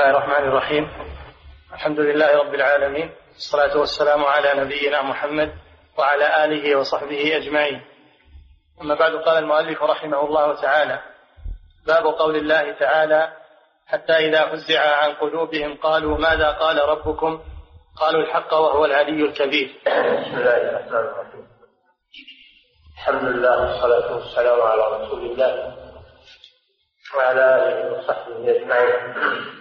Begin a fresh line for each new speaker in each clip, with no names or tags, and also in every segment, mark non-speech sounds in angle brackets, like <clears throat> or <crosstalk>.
الله الرحمن الرحيم الحمد لله رب العالمين والصلاة والسلام على نبينا محمد وعلى آله وصحبه أجمعين أما بعد قال المؤلف رحمه الله تعالى باب قول الله تعالى حتى إذا فزع عن قلوبهم قالوا ماذا قال ربكم قالوا الحق وهو العلي الكبير
بسم الله الرحمن الرحيم الحمد لله والصلاة والسلام على رسول الله وعلى آله وصحبه أجمعين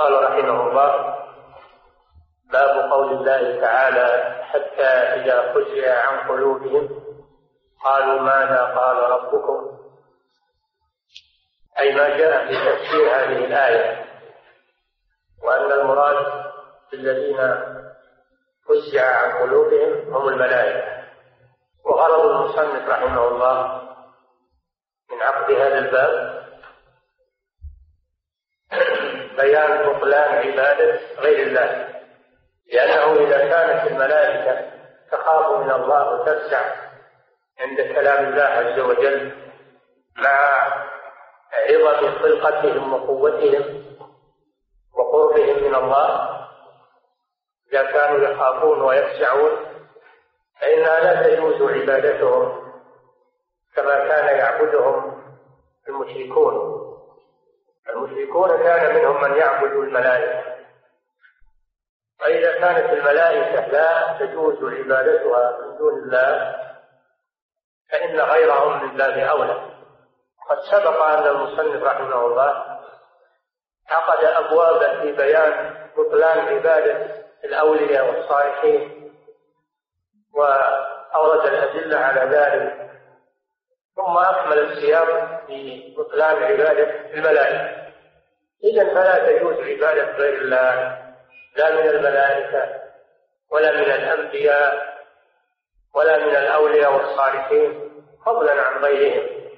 قال رحمه الله باب قول الله تعالى حتى إذا فزع عن قلوبهم قالوا ماذا قال ربكم؟ أي ما جاء في تفسير هذه الآية وأن المراد بالذين فزع عن قلوبهم هم الملائكة. وغرض المصنف رحمه الله من عقد هذا الباب بيان بطلان عبادة غير الله. لأنه إذا كانت الملائكة تخاف من الله وتفزع عند كلام الله عز وجل مع عظم خلقتهم وقوتهم وقربهم من الله إذا كانوا يخافون ويفزعون فإنها لا تجوز عبادتهم كما كان يعبدهم المشركون. المشركون كان منهم من يعبد الملائكة. فإذا كانت الملائكة لا تجوز عبادتها من دون الله فإن غيرهم من باب أولى. قد سبق أن المصنف رحمه الله عقد أبوابا في بيان بطلان عبادة الأولياء والصالحين وأورد الأدلة على ذلك. ثم أكمل السياق في بطلان عبادة الملائكة. إذا فلا تجوز عبادة غير الله لا من الملائكة ولا من الأنبياء ولا من الأولياء والصالحين فضلا عن غيرهم.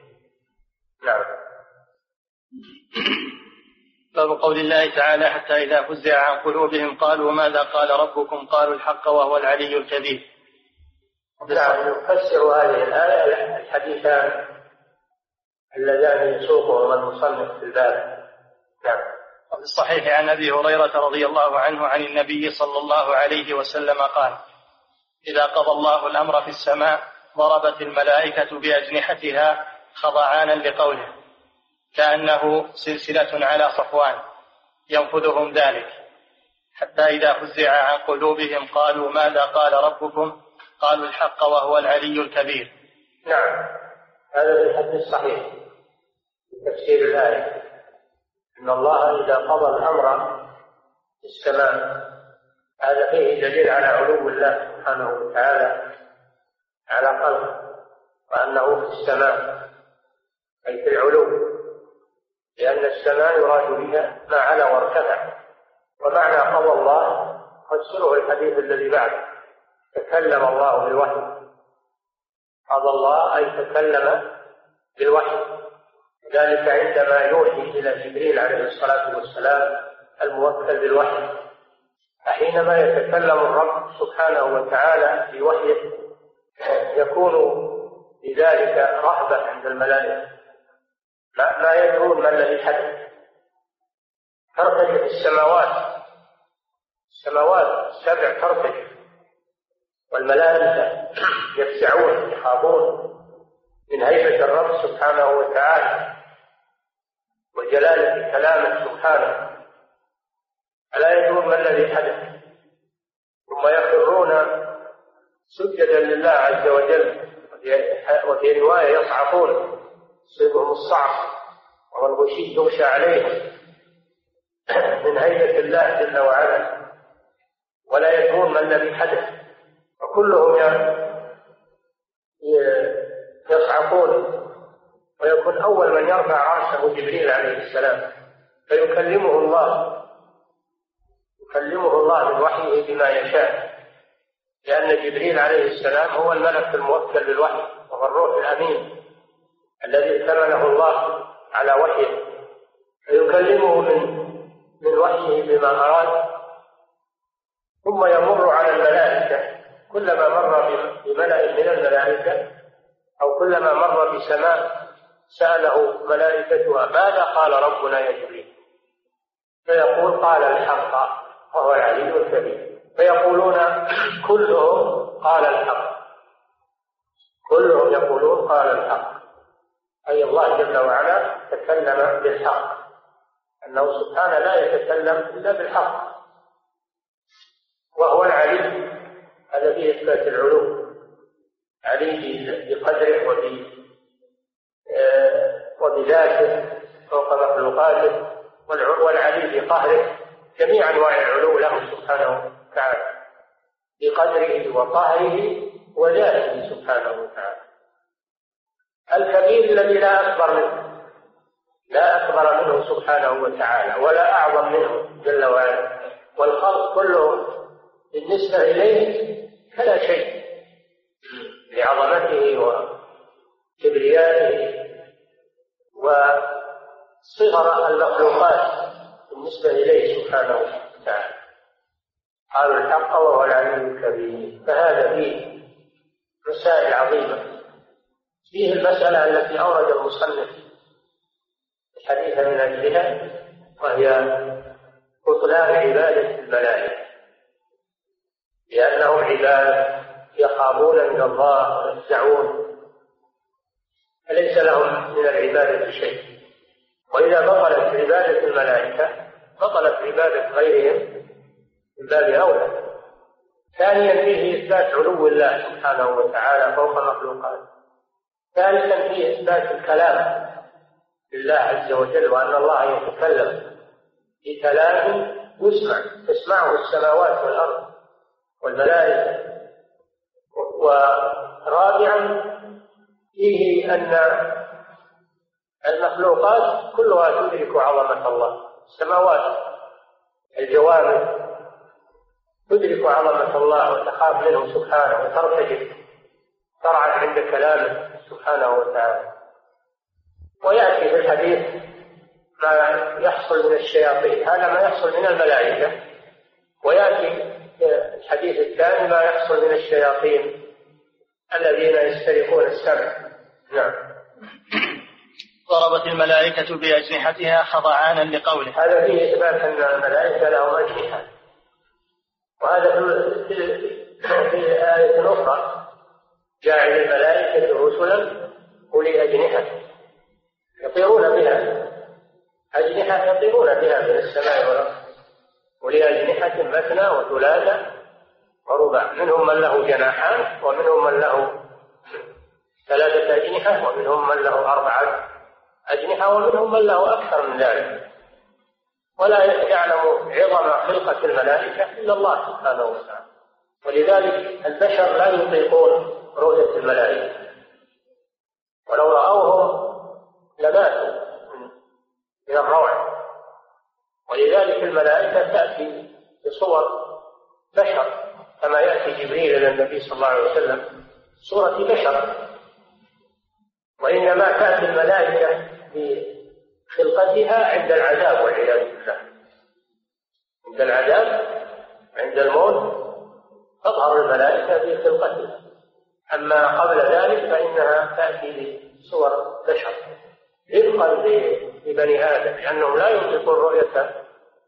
نعم.
باب قول الله تعالى حتى إذا فزع عن قلوبهم قالوا ماذا قال ربكم؟ قالوا الحق وهو العلي الكبير.
نعم يفسر هذه الآية الحديثان اللذان يسوقهما المصنف في الباب.
وفي الصحيح عن أبي هريرة رضي الله عنه عن النبي صلى الله عليه وسلم قال إذا قضى الله الأمر في السماء ضربت الملائكة بأجنحتها خضعانا لقوله كأنه سلسلة على صفوان ينفذهم ذلك. حتى إذا فزع عن قلوبهم قالوا ماذا قال ربكم؟ قالوا الحق وهو العلي الكبير.
نعم. هذا في الحديث الصحيح في تفسير الآية. إن الله إذا قضى الأمر في السماء هذا فيه دليل على علو الله سبحانه وتعالى على خلقه وأنه في السماء أي في العلو. لأن السماء يراد بها ما علا وارتفع. ومعنى قضى الله فسره الحديث الذي بعده تكلم الله بالوحي. قضى الله أي تكلم بالوحي. ذلك عندما يوحي إلى جبريل عليه الصلاة والسلام الموكل بالوحي. فحينما يتكلم الرب سبحانه وتعالى في وحيه يكون بذلك رهبة عند الملائكة. ما, ما يدرون ما الذي حدث. ترتجف السماوات. السماوات السبع ترتجف والملائكة يفزعون يخافون من هيبة الرب سبحانه وتعالى. وجلالة كلامه سبحانه. ألا يدرون ما الذي حدث؟ ثم يخرون سجدا لله عز وجل وفي رواية يصعقون يصيبهم الصعق والغشي يغشى عليهم. من هيبة الله جل وعلا. ولا يدرون ما الذي حدث. وكلهم يصعقون. ويكون أول من يرفع رأسه جبريل عليه السلام فيكلمه الله يكلمه الله من وحيه بما يشاء لأن جبريل عليه السلام هو الملك الموكل بالوحي وهو الروح الأمين الذي ائتمنه الله على وحيه. فيكلمه من من وحيه بما أراد ثم يمر على الملائكة. كلما مر بملأ من الملائكة أو كلما مر بسماء سأله ملائكتها ماذا قال ربنا يا جبريل؟ فيقول قال الحق وهو العلي الكبير. فيقولون كلهم قال الحق. كلهم يقولون قال الحق. أي الله جل وعلا تكلم بالحق. أنه سبحانه لا يتكلم إلا بالحق. وهو العلي هذا فيه إثبات العلو. علي بقدره آه، وبذاته فوق مخلوقاته والعلي بقهره جميع أنواع العلو له سبحانه وتعالى. بقدره وقهره وذاته سبحانه وتعالى. الكبير الذي لا أكبر منه لا أكبر منه سبحانه وتعالى ولا أعظم منه جل وعلا. والخلق كله بالنسبة إليه فلا شيء لعظمته وكبريائه وصغر المخلوقات بالنسبة إليه سبحانه وتعالى. قالوا الحق وهو العلي الكبير. فهذا فيه مسائل عظيمة. فيه المسألة التي أورد المصنف الحديث من أجلها وهي بطلان عبادة الملائكة. لأنهم عباد يخافون من الله ويفزعون فليس لهم من العبادة شيء. وإذا بطلت عبادة الملائكة بطلت عبادة غيرهم من باب أولى. ثانيا فيه إثبات علو الله سبحانه وتعالى فوق مخلوقاته. ثالثا فيه إثبات الكلام لله عز وجل وأن الله يتكلم بكلام يسمع تسمعه السماوات والأرض والملائكة. ورابعا فيه أن المخلوقات كلها تدرك عظمة الله. السماوات الجوامع تدرك عظمة الله وتخاف منه سبحانه وترتجف. ترعد عند كلامه سبحانه وتعالى. ويأتي في الحديث ما يحصل من الشياطين. هذا ما يحصل من الملائكة. ويأتي الحديث الثاني ما يحصل من الشياطين الذين يسترقون السمع. نعم.
ضربت الملائكة بأجنحتها خضعانا لقوله.
هذا فيه إثبات أن الملائكة لهم أجنحة. وهذا في, في آية أخرى. جاعل الملائكة رسلا أولي أجنحة يطيرون بها. أجنحة يطيرون بها بين السماء والأرض. أولي أجنحة مثنى وثلاثة ورباع. منهم من له جناحان ومنهم من له ثلاثة أجنحة ومنهم من له أربعة أجنحة ومنهم من له أكثر من ذلك. ولا يعلم عظم خلقة الملائكة إلا الله سبحانه وتعالى. ولذلك البشر لا يطيقون رؤية الملائكة. ولو رأوهم لماتوا من الروع. ولذلك الملائكة تأتي بصور بشر كما يأتي جبريل إلى النبي صلى الله عليه وسلم. صورة بشر. وإنما تأتي الملائكة بخلقتها عند العذاب والعياذ بالله. عند العذاب عند الموت تظهر الملائكة في خلقتها أما قبل ذلك فإنها تأتي بصور بشر رفقا لبني آدم لأنهم لا يطلقون رؤية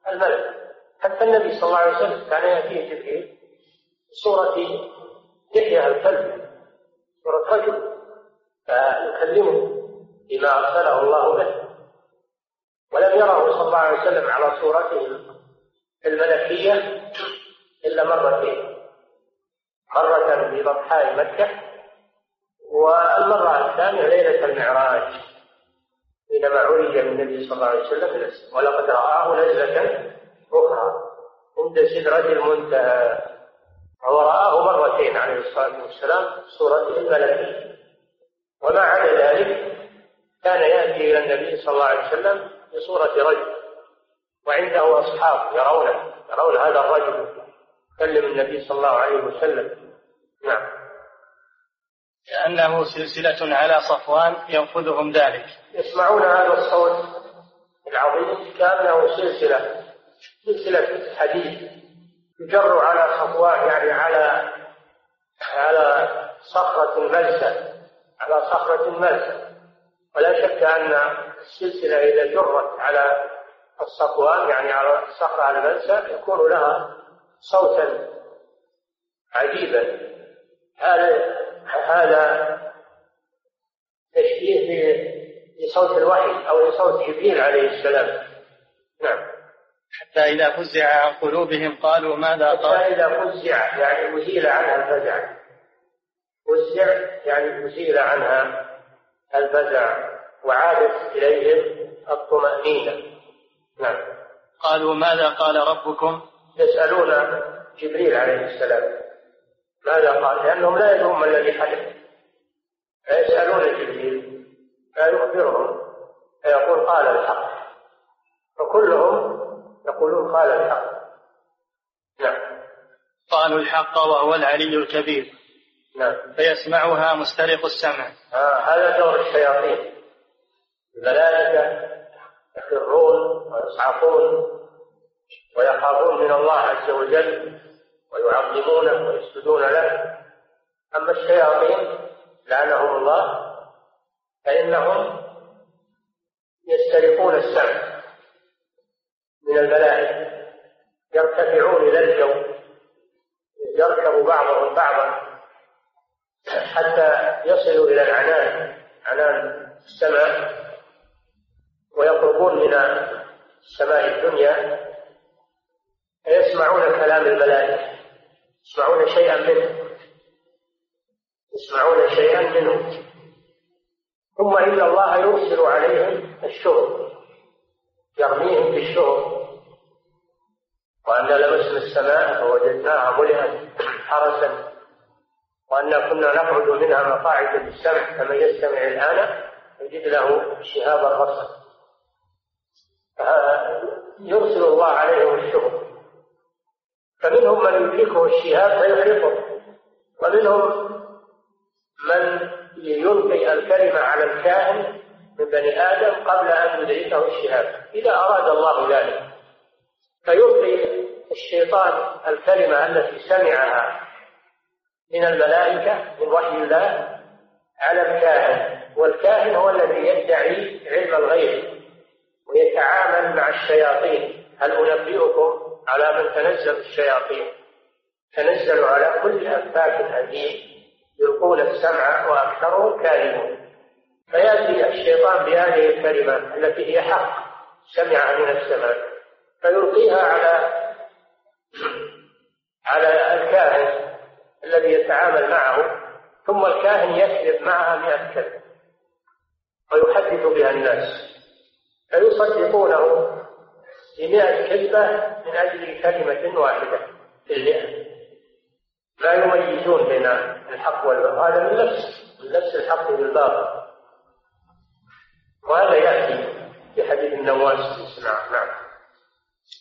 الملك. حتى النبي صلى الله عليه وسلم كان يأتيه جبريل صورة يحيى الكلب صورة رجل. فيكلمه بما أرسله الله به. ولم يره صلى الله عليه وسلم على صورته الملكية إلا مرتين. مرة في بطحاء مكة والمرة الثانية ليلة المعراج. حينما عرج بالنبي صلى الله عليه وسلم ولقد رآه نزلة أخرى عند سدرة المنتهى. وهو رآه مرتين عليه الصلاة والسلام صورته الملكية. وما عدا ذلك كان يأتي إلى النبي صلى الله عليه وسلم بصورة رجل وعنده أصحاب يرونه يرون هذا الرجل يكلم النبي صلى الله عليه وسلم. نعم.
كأنه سلسلة على صفوان ينفذهم ذلك.
يسمعون هذا الصوت العظيم كأنه سلسلة سلسلة حديد يجر على صفوان يعني على على صخرة ملسة على صخرة ملسة ولا شك أن السلسلة إذا جرت على الصفوان يعني على الصخرة المنسى يكون لها صوتا عجيبا. هذا هذا تشبيه لصوت الوحي أو لصوت جبريل عليه السلام. نعم.
حتى إذا فزع عن قلوبهم قالوا ماذا قال؟
حتى إذا فزع يعني أزيل عنها الفزع. فزع يعني أزيل عنها الفزع وعادت إليهم الطمأنينة. نعم.
قالوا ماذا قال ربكم؟
يسألون جبريل عليه السلام. ماذا قال؟ لأنهم لا يدرون ما الذي حدث. فيسألون جبريل فيخبرهم فيقول قال الحق. فكلهم يقولون قال الحق. نعم.
قالوا الحق وهو العلي الكبير.
نعم.
فيسمعها مسترق السمع.
آه هذا دور الشياطين. الملائكة يخرون ويصعقون ويخافون من الله عز وجل ويعظمونه ويسجدون له. أما الشياطين لعنهم الله فإنهم يسترقون السمع من الملائكة يرتفعون إلى الجو يركب بعضهم بعضا. حتى يصلوا إلى العنان عنان السماء ويقربون من السماء الدنيا فيسمعون كلام الملائكة يسمعون شيئا منه يسمعون شيئا منه. ثم إن الله يرسل عليهم الشهب يرميهم بالشهب وأنا لمسنا السماء فوجدناها ملئت حرسا. وأنا كنا نقعد منها مقاعد للسمع فمن يستمع الآن يجد له شهابا رصا يرسل الله عليهم الشهب فمنهم من يدركه الشهاب فيحرقه. ومنهم من يلقي الكلمة على الكاهن من بني آدم قبل أن يدركه الشهاب. إذا أراد الله ذلك فيلقي الشيطان الكلمة التي سمعها. من الملائكة من وحي الله على الكاهن. والكاهن هو الذي يدعي علم الغيب ويتعامل مع الشياطين. هل أنبئكم على من تنزل الشياطين؟ تنزل على كل أفاك أثيم يلقون السمع وأكثرهم كاذبون. فيأتي الشيطان بهذه الكلمة التي هي حق سمعها من السماء فيلقيها على على الكاهن. الذي يتعامل معه ثم الكاهن يكذب معها مئة كذب ويحدث بها الناس. فيصدقونه بمئة كذبة من أجل كلمة واحدة في المئة. لا يميزون بين الحق والباطل. هذا من نفس من نفس الحق بالباطل وهذا يأتي في حديث النواس نعم نعم.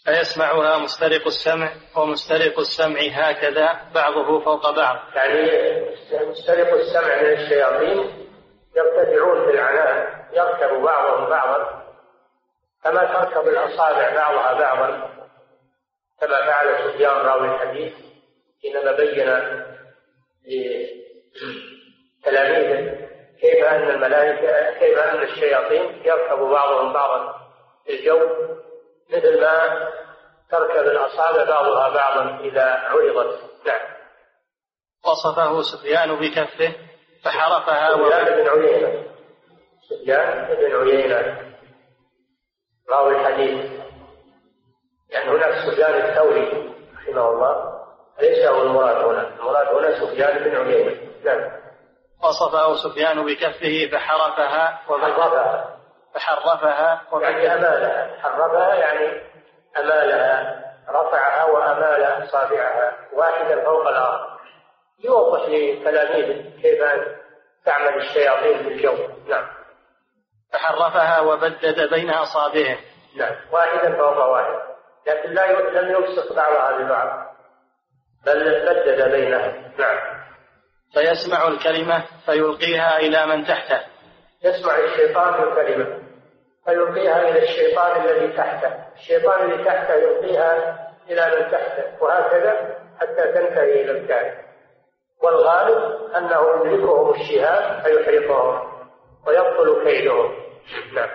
فيسمعها مسترق السمع ومسترق السمع هكذا بعضه فوق بعض.
يعني مسترق السمع من الشياطين يرتفعون في العنان يركب بعضهم بعضا كما تركب الأصابع بعضها بعضا كما فعل سفيان راوي الحديث حينما بين لتلاميذه كيف أن الملائكة كيف أن الشياطين يركب بعضهم بعضا في الجو مثل ما تركب الأصابع بعضها بعضا إذا عرضت. نعم.
وصفه سفيان بكفه فحرفها
سفيان بن عيينة. سفيان بن عيينة. راوي الحديث. يعني هناك سفيان الثوري رحمه الله. ليس هو المراد هنا. المراد هنا سفيان بن عيينة. نعم.
وصفه سفيان بكفه فحرفها
وحرفها
فحرفها
يعني أمالها. حرفها يعني أمالها رفعها وأمال أصابعها واحدا فوق الآخر. يوضح لتلاميذه كيف تعمل الشياطين في الجو. نعم.
فحرفها وبدد بين أصابعه.
نعم. واحدا فوق واحد لكن لا لم يلصق بعضها ببعض بل بدد بينها. نعم.
فيسمع الكلمة فيلقيها إلى من تحته.
يسمع الشيطان الكلمة فيلقيها إلى الشيطان الذي تحته. الشيطان الذي تحته يلقيها إلى من تحته وهكذا حتى تنتهي إلى الكائن. والغالب أنه يدركهم الشهاب فيحرقهم ويبطل كيدهم. نعم.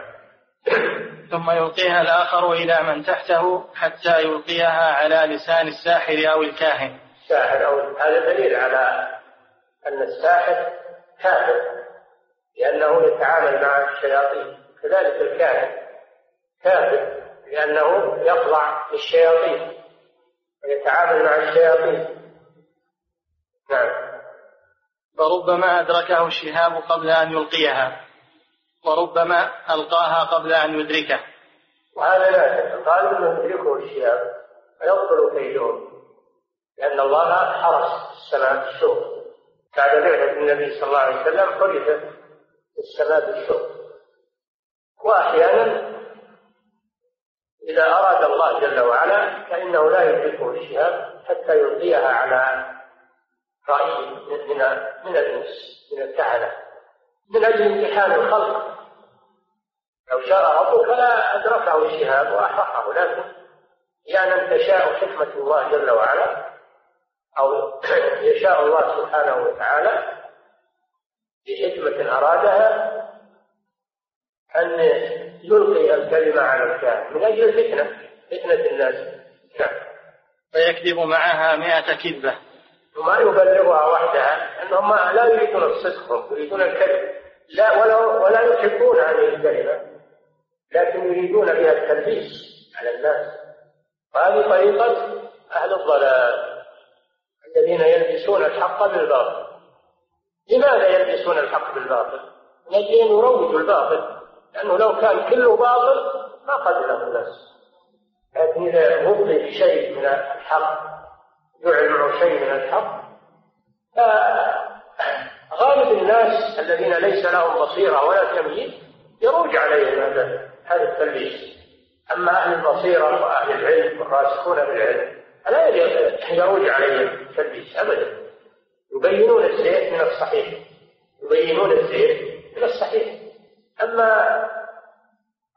ثم يلقيها الآخر إلى من تحته حتى يلقيها على لسان الساحر أو الكاهن.
الساحر أو هذا دليل على أن الساحر كافر. لأنه يتعامل مع الشياطين كذلك الكاهن كافر لأنه يخضع للشياطين ويتعامل مع الشياطين. نعم.
فربما أدركه الشهاب قبل أن يلقيها وربما ألقاها قبل أن يدركه.
وهذا لا قال إنه يدركه الشهاب فيبطل كيدهم. لأن الله حرس السماء بالشوق بعد بعثة النبي صلى الله عليه وسلم حرست السماء بالشوق وأحيانا إذا أراد الله جل وعلا فإنه لا يدركه الشهاب حتى يلقيها على رأي من من الإنس من الكهنة. من أجل امتحان الخلق. لو شاء ربك لا أدركه الشهاب وأحرقه لكن يعني تشاء حكمة الله جل وعلا أو <clears throat> يشاء الله سبحانه وتعالى بحكمة أرادها أن يلقي الكلمة على الكافر من أجل الفتنة فتنة الناس. نعم.
فيكذب معها مئة كذبة.
وما يبلغها وحدها أنهم لا يريدون الصدق يريدون الكذب. لا ولا ولا يحبون هذه الكلمة لكن يريدون بها التلبيس على الناس. وهذه طريقة أهل الضلال الذين يلبسون الحق بالباطل. لماذا يلبسون الحق بالباطل؟ من أجل أن يروجوا الباطل لأنه لو كان كله باطل ما قبله الناس. لكن إذا وضي شيء من الحق معه شيء من الحق فغالب الناس الذين ليس لهم بصيرة ولا تمييز يروج عليهم هذا هذا التلبيس. أما أهل البصيرة وأهل العلم والراسخون بالعلم فلا يروج عليهم التلبيس أبدا. يبينون الزيت من الصحيح. يبينون الزيت من الصحيح. أما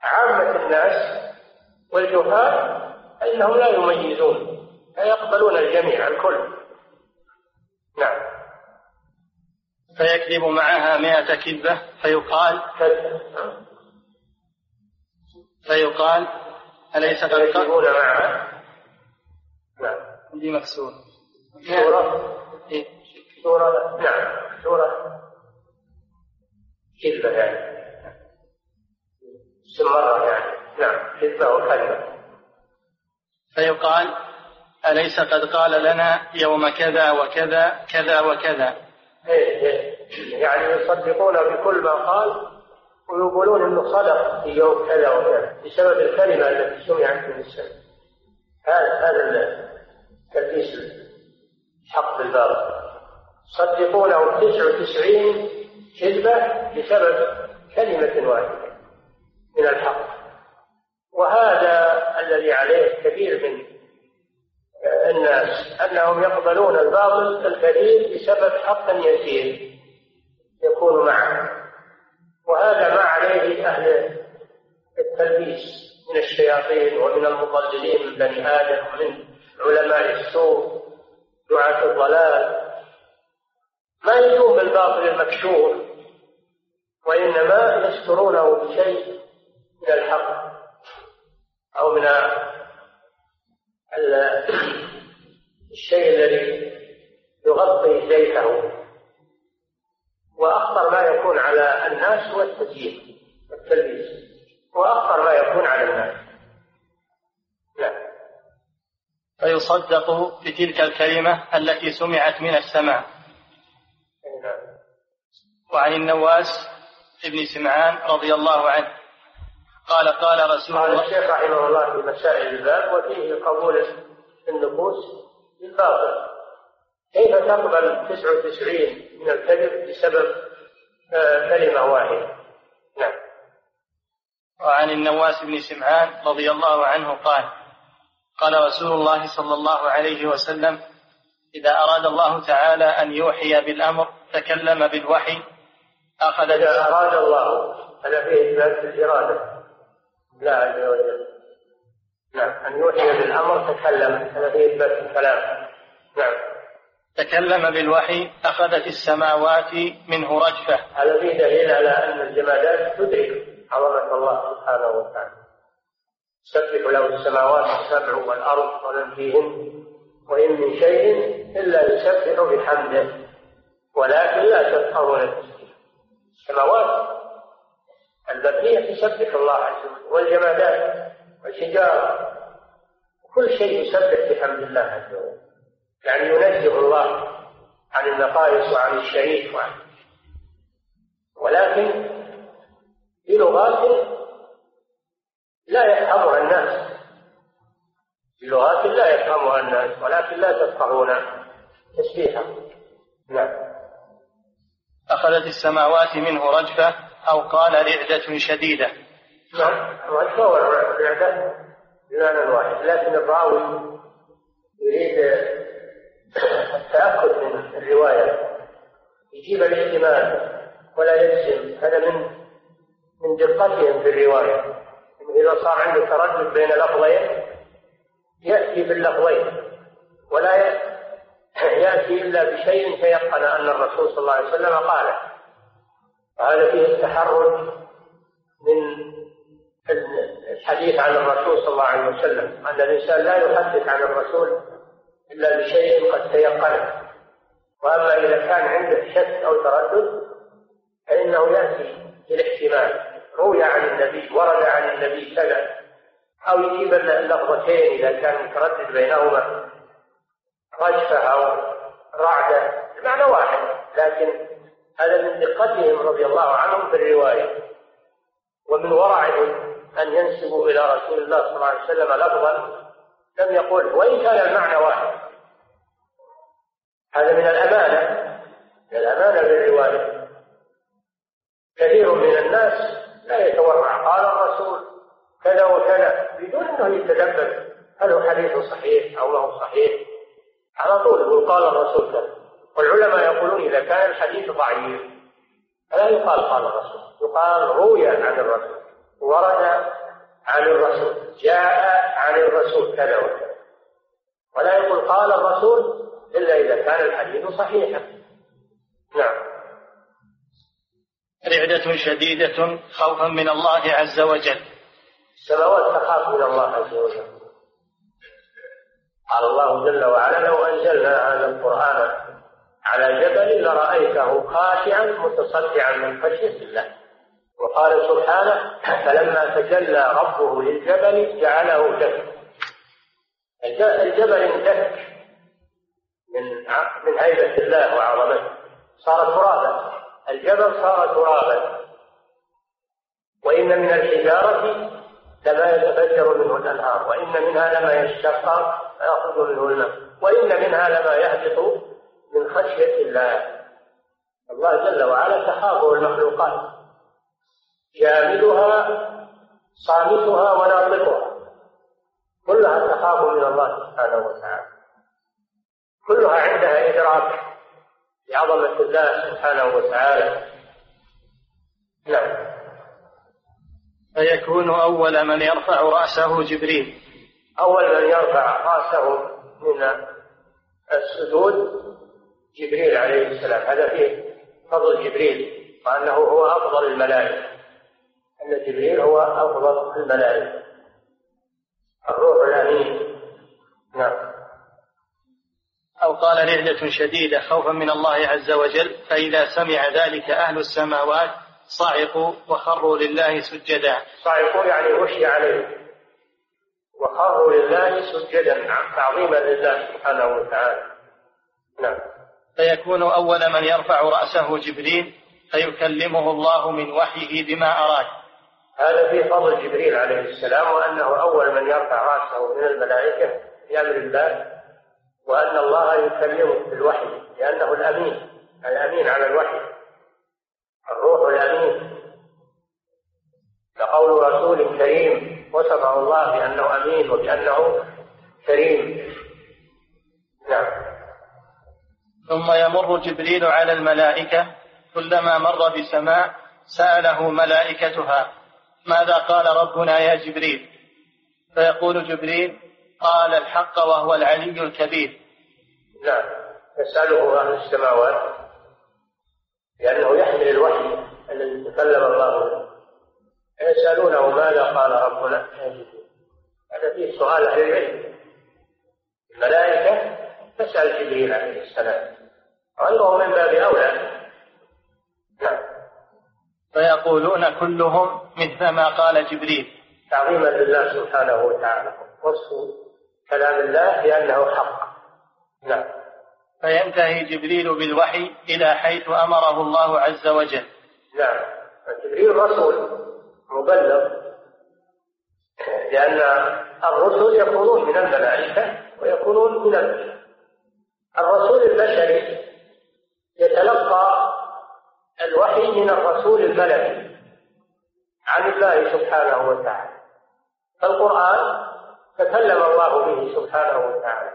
عامة الناس والجهال فإنهم لا يميزون لا يقبلون الجميع الكل. نعم.
فيكذب معها مئة كذبة فيقال فيقال أليس قد
يكذبون معها؟
نعم. عندي مكسور.
سورة نعم سورة كذبة يعني. مرة يعني. نعم كذبة وكذبة
فيقال أليس قد قال لنا يوم كذا وكذا كذا وكذا؟
إيه إيه. يعني يصدقون بكل ما قال ويقولون إنه صدق في يوم كذا وكذا بسبب الكلمة التي سمعت من السماء. هذا هذا تلبيس الحق بالباطل. يصدقونه 99 كذبة بسبب كلمة واحدة من الحق. وهذا الذي عليه كثير من الناس أنهم يقبلون الباطل الكثير بسبب حق يسير يكون معه. وهذا ما عليه أهل التلبيس من الشياطين ومن المضللين من بني آدم ومن علماء السوء دعاة الضلال. ما يجون بالباطل المكشوف وإنما يسترونه بشيء من الحق أو من الشيء الذي يغطي زيته. وأخطر ما يكون على الناس هو التزيين والتلبيس. وأخطر ما يكون على الناس. نعم.
فيصدق بتلك الكلمة التي سمعت من السماء. وعن النواس ابن سمعان رضي الله عنه. قال قال رسول
الله. قال الشيخ رحمه الله في مسائل الباب وفيه قبول النفوس بالباطل. كيف تقبل 99 من الكذب بسبب آه، كلمة واحدة؟ نعم.
وعن النواس بن سمعان رضي الله عنه قال قال رسول الله صلى الله عليه وسلم إذا أراد الله تعالى أن يوحي بالأمر تكلم بالوحي
أخذ إذا أراد الله. هذا فيه إثبات الإرادة. لا عز وجل نعم. أن يوحي بالأمر تكلم. هذا فيه إثبات الكلام. نعم.
تكلم بالوحي أخذت السماوات منه رجفة.
هذا فيه دليل على أن الجمادات تدرك عظمة الله سبحانه وتعالى. تسبح له السماوات السبع والأرض ومن فيهن وإن من شيء إلا يسبح بحمده. ولكن لا تفقهون. السماوات. المبنية تسبح الله عز وجل والجمادات والشجار كل شيء يسبح بحمد الله عز وجل. يعني ينزه الله عن النقائص وعن الشريك وعن ولكن بلغات لا يفهمها الناس. بلغات لا يفهمها الناس ولكن لا تفقهون تسبيحه نعم.
أخذت السماوات منه رجفة أو قال رعدة شديدة.
نعم الرجفة والرعدة بمعنى واحد لكن الراوي يريد التأكد من الرواية يجيب الاحتمال ولا يجزم هذا من من دقتهم في الرواية. إذا صار عنده تردد بين لفظين يأتي باللفظين ولا يأتي إلا بشيء تيقن أن الرسول صلى الله عليه وسلم قاله. وهذا فيه التحرج من الحديث عن الرسول صلى الله عليه وسلم أن الإنسان لا يحدث عن الرسول إلا بشيء قد تيقنه وأما إذا كان عنده شك أو تردد فإنه يأتي بالاحتمال. روي عن النبي ورد عن النبي كذا. أو يجيب اللفظتين إذا كان متردد بينهما. رجفة أو رعدة بمعنى واحد لكن هذا من دقتهم رضي الله عنهم في الرواية. ومن ورعهم أن ينسبوا إلى رسول الله صلى الله عليه وسلم لفظا لم يقل وإن كان المعنى واحد؟ هذا من الأمانة من الأمانة بالرواية كثير من الناس لا يتورع قال الرسول كذا وكذا. بدون أنه يتدبر هل هو حديث صحيح ما هو صحيح. على طول يقول قال الرسول كذا. والعلماء يقولون إذا كان الحديث ضعيف فلا يقال قال الرسول. يقال روي عن الرسول. ورد عن الرسول. جاء عن الرسول كذا وكذا. ولا يقول قال الرسول إلا إذا كان الحديث صحيحا. نعم.
رعدة شديدة خوفا من الله عز وجل.
السماوات تخاف من الله عز وجل. قال الله جل وعلا لو أنزلنا هذا القرآن على جبل لرأيته خاشعا متصدعا من خشية الله. وقال سبحانه فلما تجلى ربه للجبل جعله دك. الجبل اندك من من هيبة الله وعظمته. صار ترابا. الجبل صار ترابا. وإن من الحجارة لما يتفجر منه الأنهار وإن منها لما يشقق فيأخذ منه الماء وإن منها لما يهبط من خشية الله. الله جل وعلا تخافه المخلوقات. جامدها صامتها وناطقها. كلها تخاف من الله سبحانه وتعالى. كلها عندها إدراك بعظمة الله سبحانه وتعالى. نعم.
فيكون أول من يرفع رأسه جبريل.
أول من يرفع رأسه من السجود جبريل عليه السلام. هذا فيه فضل جبريل وأنه هو أفضل الملائكة. أن جبريل هو أفضل الملائكة. الروح الأمين. نعم.
أو قال رعدة شديدة خوفا من الله عز وجل فإذا سمع ذلك أهل السماوات صعقوا وخروا لله سجدا.
صعقوا يعني غشي عليه وخروا لله سجدا تعظيما لله سبحانه وتعالى. نعم.
فيكون أول من يرفع رأسه جبريل فيكلمه الله من وحيه بما أراد.
هذا في فضل جبريل عليه السلام وأنه أول من يرفع رأسه من الملائكة بأمر الله وأن الله يكلمه بالوحي لأنه الأمين الأمين على الوحي الروح الأمين. كقول رسول كريم وصفه الله بأنه أمين وبأنه كريم. نعم.
ثم يمر جبريل على الملائكة كلما مر بسماء سأله ملائكتها ماذا قال ربنا يا جبريل؟ فيقول جبريل قال الحق وهو العلي الكبير.
نعم. يسأله أهل السماوات لأنه يحمل الوحي الذي تكلم الله به. يسألونه ماذا قال ربنا. هذا فيه سؤال أهل العلم. الملائكة تسأل جبريل عليه السلام. غيره من باب أولى.
نعم. فيقولون كلهم مثل ما قال جبريل.
تعظيما لله سبحانه وتعالى. وصف كلام الله لأنه حق. نعم.
فينتهي جبريل بالوحي إلى حيث أمره الله عز وجل.
نعم. جبريل رسول. مبلغ لأن الرسل يكونون من الملائكة ويكونون من البشر. الرسول البشري يتلقى الوحي من الرسول الملكي عن الله سبحانه وتعالى. القرآن تكلم الله به سبحانه وتعالى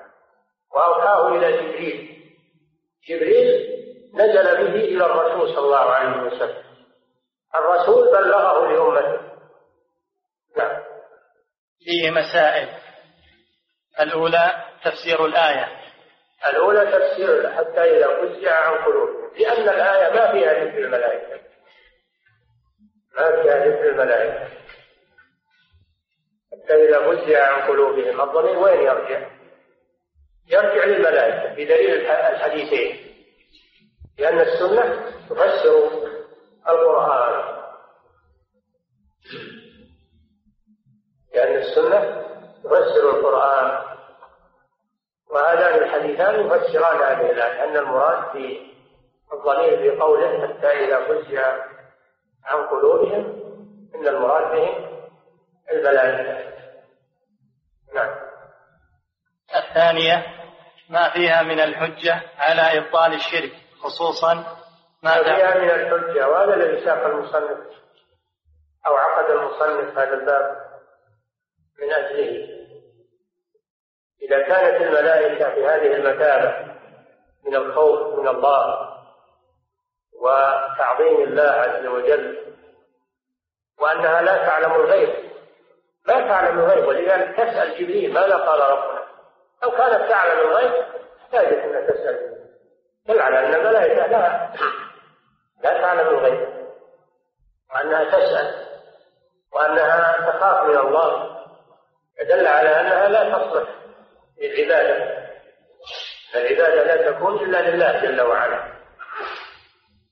وأوحاه إلى جبريل. جبريل نزل به إلى الرسول صلى الله عليه وسلم. الرسول بلغه لأمته. نعم
فيه مسائل. الأولى تفسير الآية.
الأولى تفسير حتى إذا فزع عن قلوبهم لأن الآية ما فيها ذكر الملائكة. ما فيها ذكر الملائكة. حتى إذا فزع عن قلوبهم الضمير وين يرجع؟ يرجع للملائكة بدليل الحديثين. لأن السنة تفسر القرآن. لأن السنة تفسر القرآن وهذان الحديثان يفسران هذه الآية أن المراد في الضمير في قوله حتى إذا فزع عن قلوبهم إن المراد بهم الملائكة نعم.
الثانية ما فيها من الحجة على إبطال الشرك خصوصا
فيها من الحجة وهذا الذي ساق المصنف أو عقد المصنف هذا الباب من أجله. إذا كانت الملائكة في هذه المثابة من الخوف من الله وتعظيم الله عز وجل وأنها لا تعلم الغيب لا تعلم الغيب ولذلك تسأل جبريل ماذا قال ربنا؟ لو كانت تعلم الغيب احتاجت أن تسأل. دل على أن الملائكة لا لا تعلم الغيب وأنها تسأل وأنها تخاف من الله دل على أنها لا تصلح للعبادة. العبادة لا تكون إلا لله جل وعلا.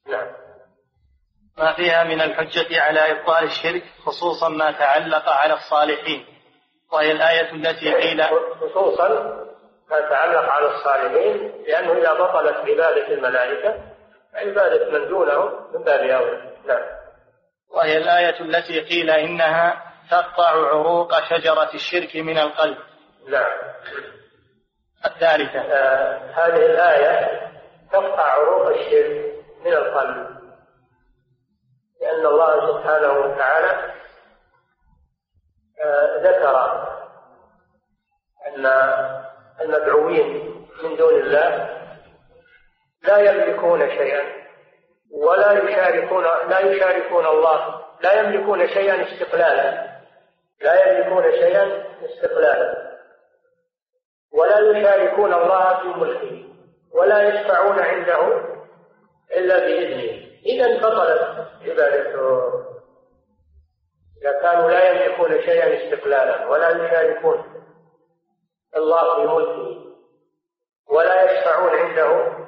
نعم.
ما فيها من الحجة على إبطال الشرك خصوصا ما تعلق على الصالحين وهي الآية التي قيل
خصوصا ما تعلق على الصالحين لأنه إذا بطلت عبادة الملائكة عبادة من دونهم من باب أولى. نعم.
وهي الآية التي قيل إنها تقطع عروق شجرة الشرك من القلب.
نعم.
الثالثة.
آه هذه الآية تقطع عروق الشرك من القلب. لأن الله سبحانه وتعالى آه ذكر أن المدعوين من دون الله لا يملكون شيئا ولا يشاركون لا يشاركون الله. لا يملكون شيئا استقلالا. لا يملكون شيئا استقلالا. ولا يشاركون الله في ملكه. ولا يشفعون عنده إلا بإذنه. إذا بطلت عبادته. إذا كانوا لا يملكون شيئا استقلالا ولا يشاركون الله في ملكه ولا يشفعون عنده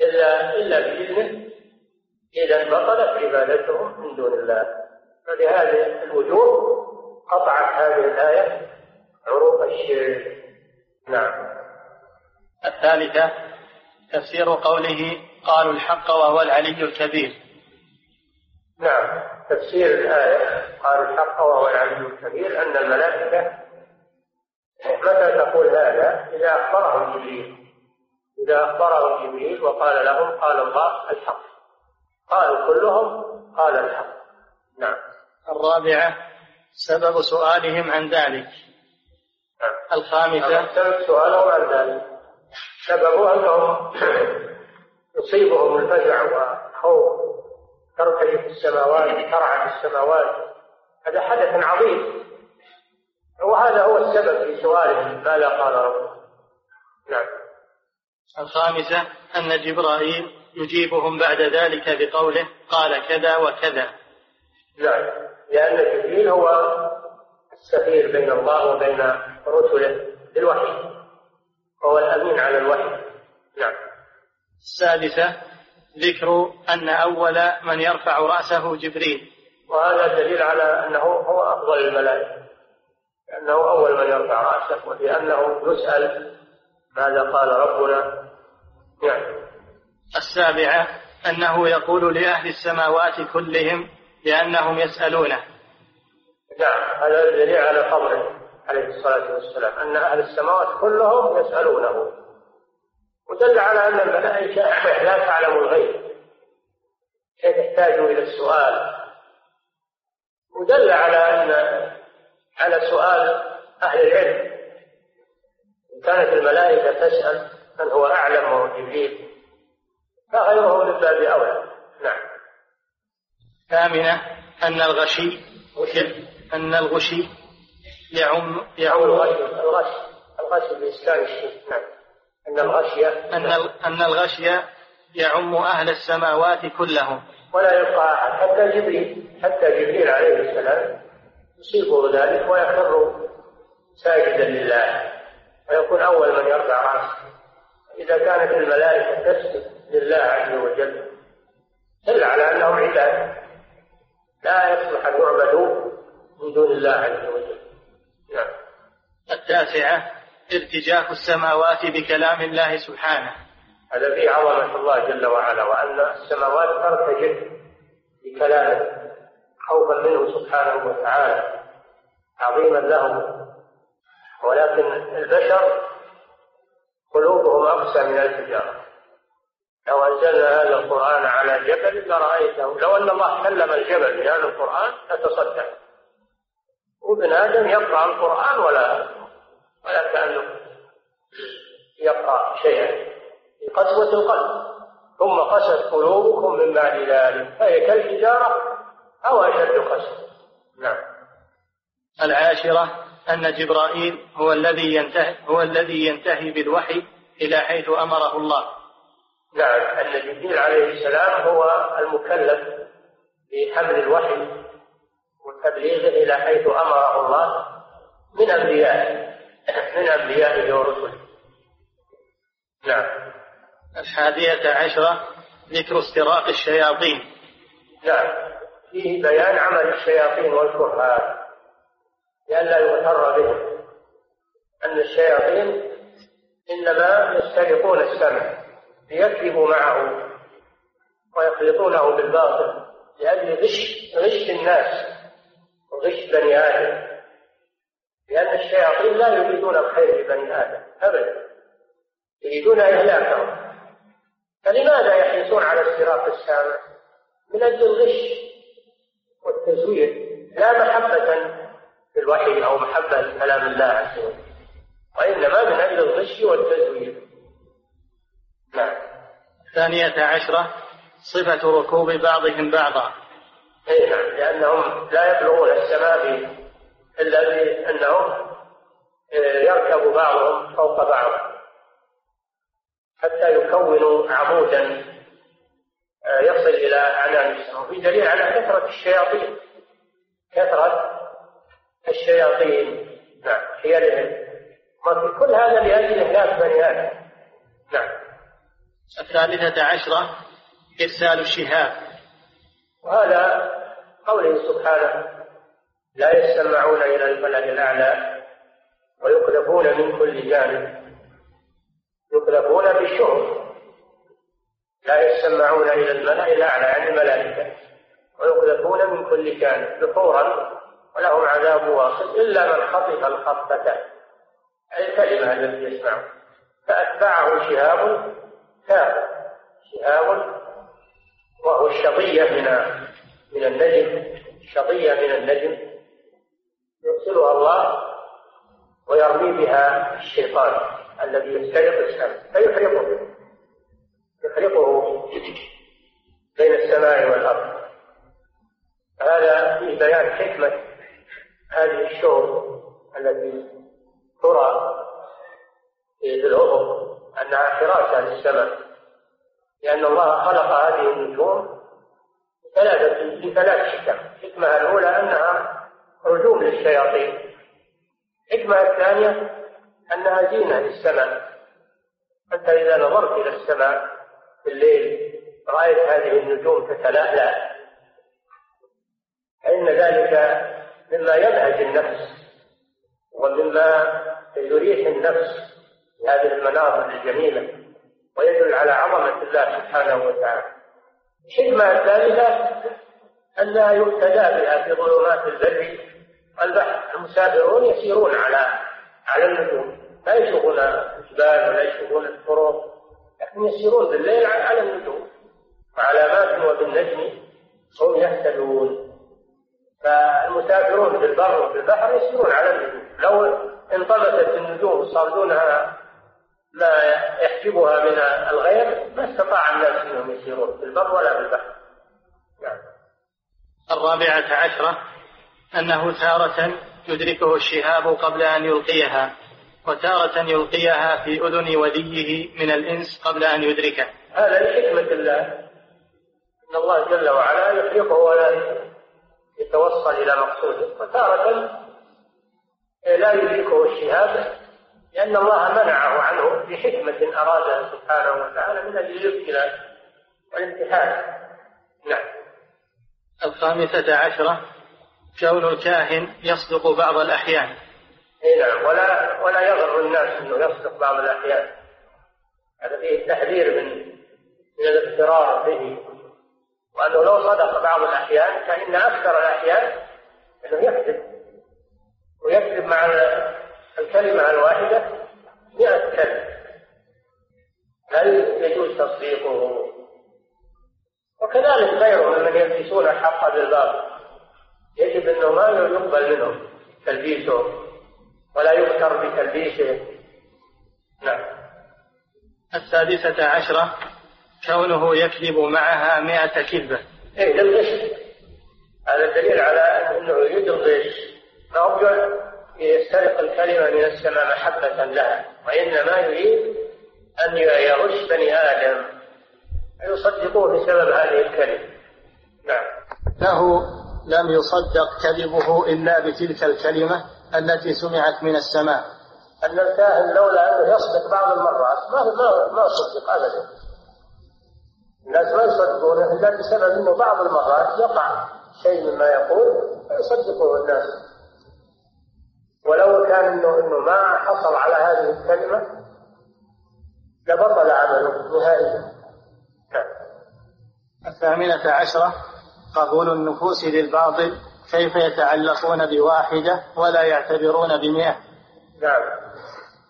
إلا إلا بإذنه إذا بطلت عبادتهم من دون الله. فلهذه الوجوه قطعت هذه الآية عروق الشرك نعم.
الثالثة تفسير قوله قالوا الحق وهو العلي الكبير.
نعم. تفسير الآية قالوا الحق وهو العلي الكبير أن الملائكة متى تقول هذا؟ إذا أخبرهم جبريل. إذا أخبرهم جبريل وقال لهم قال الله الحق. قالوا كلهم قال الحق. نعم.
الرابعة سبب سؤالهم عن ذلك. الخامسة
سبب سؤالهم عن ذلك. سببه أنهم <clears throat> يصيبهم الفزع والخوف. ترتجف السماوات ترعد السماوات. هذا حدث عظيم. وهذا هو السبب في سؤالهم. ماذا قال ربهم نعم.
الخامسة أن جبرائيل يجيبهم بعد ذلك بقوله قال كذا وكذا.
نعم. لأن جبريل هو السفير بين الله وبين رسله بالوحي. وهو الأمين على الوحي. نعم.
السادسة ذكر أن أول من يرفع رأسه جبريل.
وهذا دليل على أنه هو أفضل الملائكة. لأنه أول من يرفع رأسه ولأنه يسأل ماذا قال ربنا؟ نعم.
السابعة أنه يقول لأهل السماوات كلهم لأنهم يسألونه.
نعم هذا دليل على فضله عليه الصلاة والسلام أن أهل السماوات كلهم يسألونه. ودل على أن الملائكة لا تعلم الغيب. كيف يحتاجوا إلى السؤال؟ ودل على أن على سؤال أهل العلم. كانت الملائكة تسأل من هو أعلم وهو جبريل؟ فغيره من باب أولى. نعم.
ثامنة أن الغشي أن الغشي يعم يعم
الغش الغش الغش بإسكان الشيء. نعم. أن الغشي
أن أن الغشي يعم أهل السماوات كلهم.
ولا يبقى أحد. حتى جبريل حتى جبريل عليه السلام يصيبه ذلك ويخر ساجدا لله. ويكون أول من يرفع رأسه. إذا كانت الملائكة تسجد لله عز وجل دل على أنهم عباد. لا يصلح أن يعبدوا من دون الله عز وجل. نعم.
التاسعة ارتجاف السماوات بكلام الله سبحانه.
هذا فيه عظمة الله جل وعلا وأن السماوات ترتجف بكلامه خوفا منه سبحانه وتعالى عظيما له ولكن البشر قلوبهم أقسى من الحجارة. لو أنزلنا هذا القرآن على جبل لرأيته لو أن الله كلم الجبل بهذا القرآن لتصدق. وابن آدم يقرأ القرآن ولا ولا كأنه يقرأ شيئا. قسوة القلب. ثم قست قلوبكم من بعد ذلك. فهي كالحجارة أو أشد قسوة. نعم.
العاشرة أن جبرائيل هو الذي ينتهي هو الذي ينتهي بالوحي إلى حيث أمره الله.
نعم أن جبريل عليه السلام هو المكلف بحمل الوحي وتبليغه إلى حيث أمره الله من أنبيائه من أنبيائه ورسله. نعم.
الحادية عشرة ذكر استراق الشياطين.
نعم فيه بيان عمل الشياطين والكهان. لئلا يغتر بهم أن الشياطين إنما يسترقون السمع ليكذبوا معه ويخلطونه بالباطل لأجل غش غش الناس وغش بني آدم. لأن الشياطين لا يريدون الخير لبني آدم أبدا. يريدون إهلاكهم فلماذا يحرصون على استراق السامع؟ من أجل الغش والتزوير. لا محبة في الوحي أو محبة لكلام الله عز وجل. وإنما من أجل الغش والتزوير. نعم.
الثانية عشرة صفة ركوب بعضهم بعضا.
أي نعم. لأنهم لا يبلغون السماء إلا بأنهم آه، يركب بعضهم فوق بعض. حتى يكونوا عمودا آه، يصل إلى أعنان السماء وفي دليل على كثرة الشياطين. كثرة الشياطين نعم حيلهم كل هذا لأجل إهلاك بني آدم. نعم.
الثالثة عشرة إرسال الشهاب.
وهذا قوله سبحانه لا يستمعون إلى الملأ الأعلى ويقذفون من كل جانب. يقذفون بالشهر لا يستمعون إلى الملأ الأعلى يعني الملائكة. ويقذفون من كل جانب. دحورا ولهم عذاب واصل إلا من خطف الخطة الكلمة التي يسمعون فأتبعه شهاب ثابت شهاب وهو الشظية من من النجم. شظية من النجم. يرسلها الله ويرمي بها الشيطان الذي يسترق السماء فيحرقه. يحرقه بين السماء والأرض. هذا فيه بيان حكمة هذه الشهب التي ترى في الأفق أنها حراسة للسماء لأن الله خلق هذه النجوم ثلاثة لثلاث حكم. الحكمة الأولى أنها رجوم للشياطين. الحكمة الثانية أنها زينة للسماء. أنت إذا نظرت إلى السماء في الليل رأيت هذه النجوم تتلألأ. فإن ذلك مما يبهج النفس ومما يريح النفس هذه المناظر الجميلة ويدل على عظمة الله سبحانه وتعالى. الحكمة الثالثة أنها يقتدى بها في ظلمات البر والبحر المسافرون يسيرون على على النجوم. لا يشوفون الجبال ولا يشوفون الطرق لكن يسيرون بالليل على النجوم. وعلامات وبالنجم هم يهتدون. فالمسافرون في البر وفي البحر يسيرون على النجوم. لو انطمست النجوم وصار دونها ما يحجبها من الغير ما استطاع الناس انهم يسيرون في البر ولا في البحر. نعم.
الرابعة عشرة أنه تارة يدركه الشهاب قبل أن يلقيها وتارة يلقيها في أذن وليه من الإنس قبل أن يدركه.
هذا لحكمة الله. أن الله جل وعلا يفرقه ولا يتوصل إلى مقصوده. وتارة لا يدركه الشهاب لأن الله منعه عنه بحكمة أرادها سبحانه وتعالى من أجل الابتلاء والامتحان نعم.
الخامسة عشرة كون الكاهن يصدق بعض الأحيان.
إي نعم. ولا ولا يغر الناس إنه يصدق بعض الأحيان. هذا فيه التحذير من من الاغترار به. وأنه لو صدق بعض الأحيان فإن أكثر الأحيان أنه يكذب. ويكذب مع الكلمة الواحدة مئة كلمة. هل يجوز تصديقه؟ وكذلك غيره ممن يلبسون الحق بالباطل. يجب أنه ما يقبل منهم تلبيسه ولا يذكر بتلبيسه. نعم.
السادسة عشرة. كونه يكذب معها مئة كذبة.
اي للغش هذا دليل على أنه يريد الغش ما هو يسترق الكلمة من السماء محبة لها وإنما يريد أن يغش بني آدم. يصدقوه بسبب هذه الكلمة. نعم.
له لم يصدق كذبه إلا بتلك الكلمة التي سمعت من السماء.
أن الكاهن لولا أنه يصدق بعض المرات ما ما ما صدق أبدا. الناس ما يصدقونه إلا بسبب أنه بعض المرات يقع. شيء مما يقول فيصدقه الناس. ولو كان انه إنه ما حصل على هذه الكلمة لبطل عمله نهائيا.
الثامنة عشرة قبول النفوس للباطل كيف يتعلقون بواحدة ولا يعتبرون بمئة؟
نعم.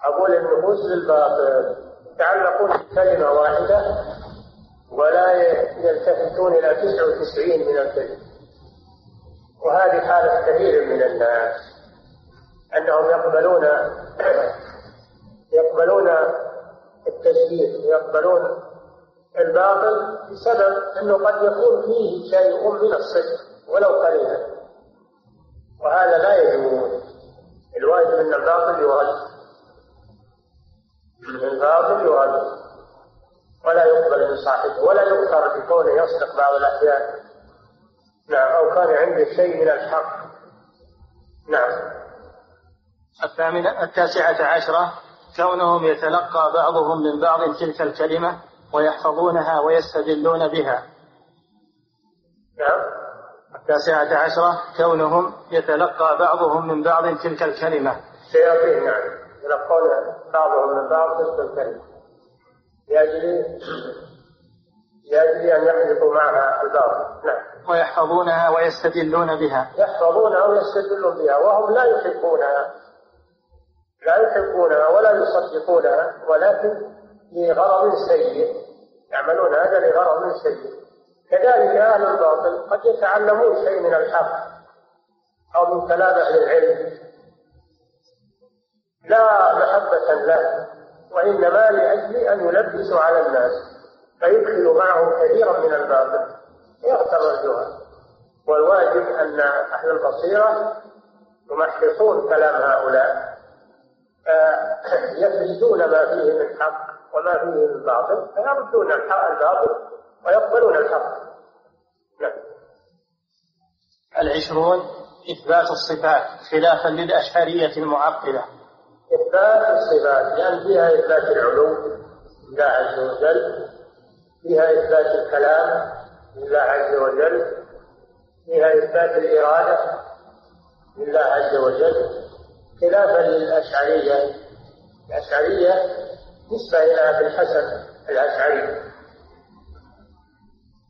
قبول النفوس للباطل. يتعلقون بكلمة واحدة ولا يلتفتون إلى تسع وتسعين من الكلمة وهذه حالة كثير من الناس أنهم يقبلون يقبلون التشبيه ويقبلون الباطل بسبب أنه قد يكون فيه شيء من الصدق ولو قليلا. وهذا لا يجوز. الواجب أن الباطل يرد الباطل يرد ولا يقبل من صاحبه ولا يؤثر بكونه يصدق بعض الأحيان. نعم أو كان عنده شيء من الحق. نعم.
الثامنة التاسعة عشرة كونهم يتلقى بعضهم من بعض تلك الكلمة ويحفظونها ويستدلون بها.
نعم.
التاسعة عشرة كونهم يتلقى بعضهم من بعض تلك الكلمة.
الشياطين نعم. يتلقون بعضهم من بعض تلك الكلمة. لأجل لأجل أن يحدثوا معها الباطل نعم.
ويحفظونها ويستدلون بها.
يحفظونها ويستدلون بها وهم لا يحبونها. لا يحبونها ولا يصدقونها ولكن لغرض سيء. يعملون هذا لغرض سيء. كذلك أهل الباطل قد يتعلمون شيء من الحق أو من كلام أهل العلم لا محبة له. وإنما لأجل أن يلبسوا على الناس فيدخلوا معه كثيرا من الباطل. يغتر الجهل والواجب أن أهل البصيرة يمحصون كلام هؤلاء. يفرزون ما فيه من حق وما فيه من باطل فيردون الحق الباطل ويقبلون الحق. نعم.
العشرون إثبات الصفات خلافا للأشعرية المعطلة
إثبات الصفات لأن فيها إثبات العلو لله عز وجل فيها إثبات الكلام لله عز وجل فيها إثبات الإرادة لله عز وجل. خلافا للأشعرية الأشعرية نسبة إلى أبي الحسن الأشعري.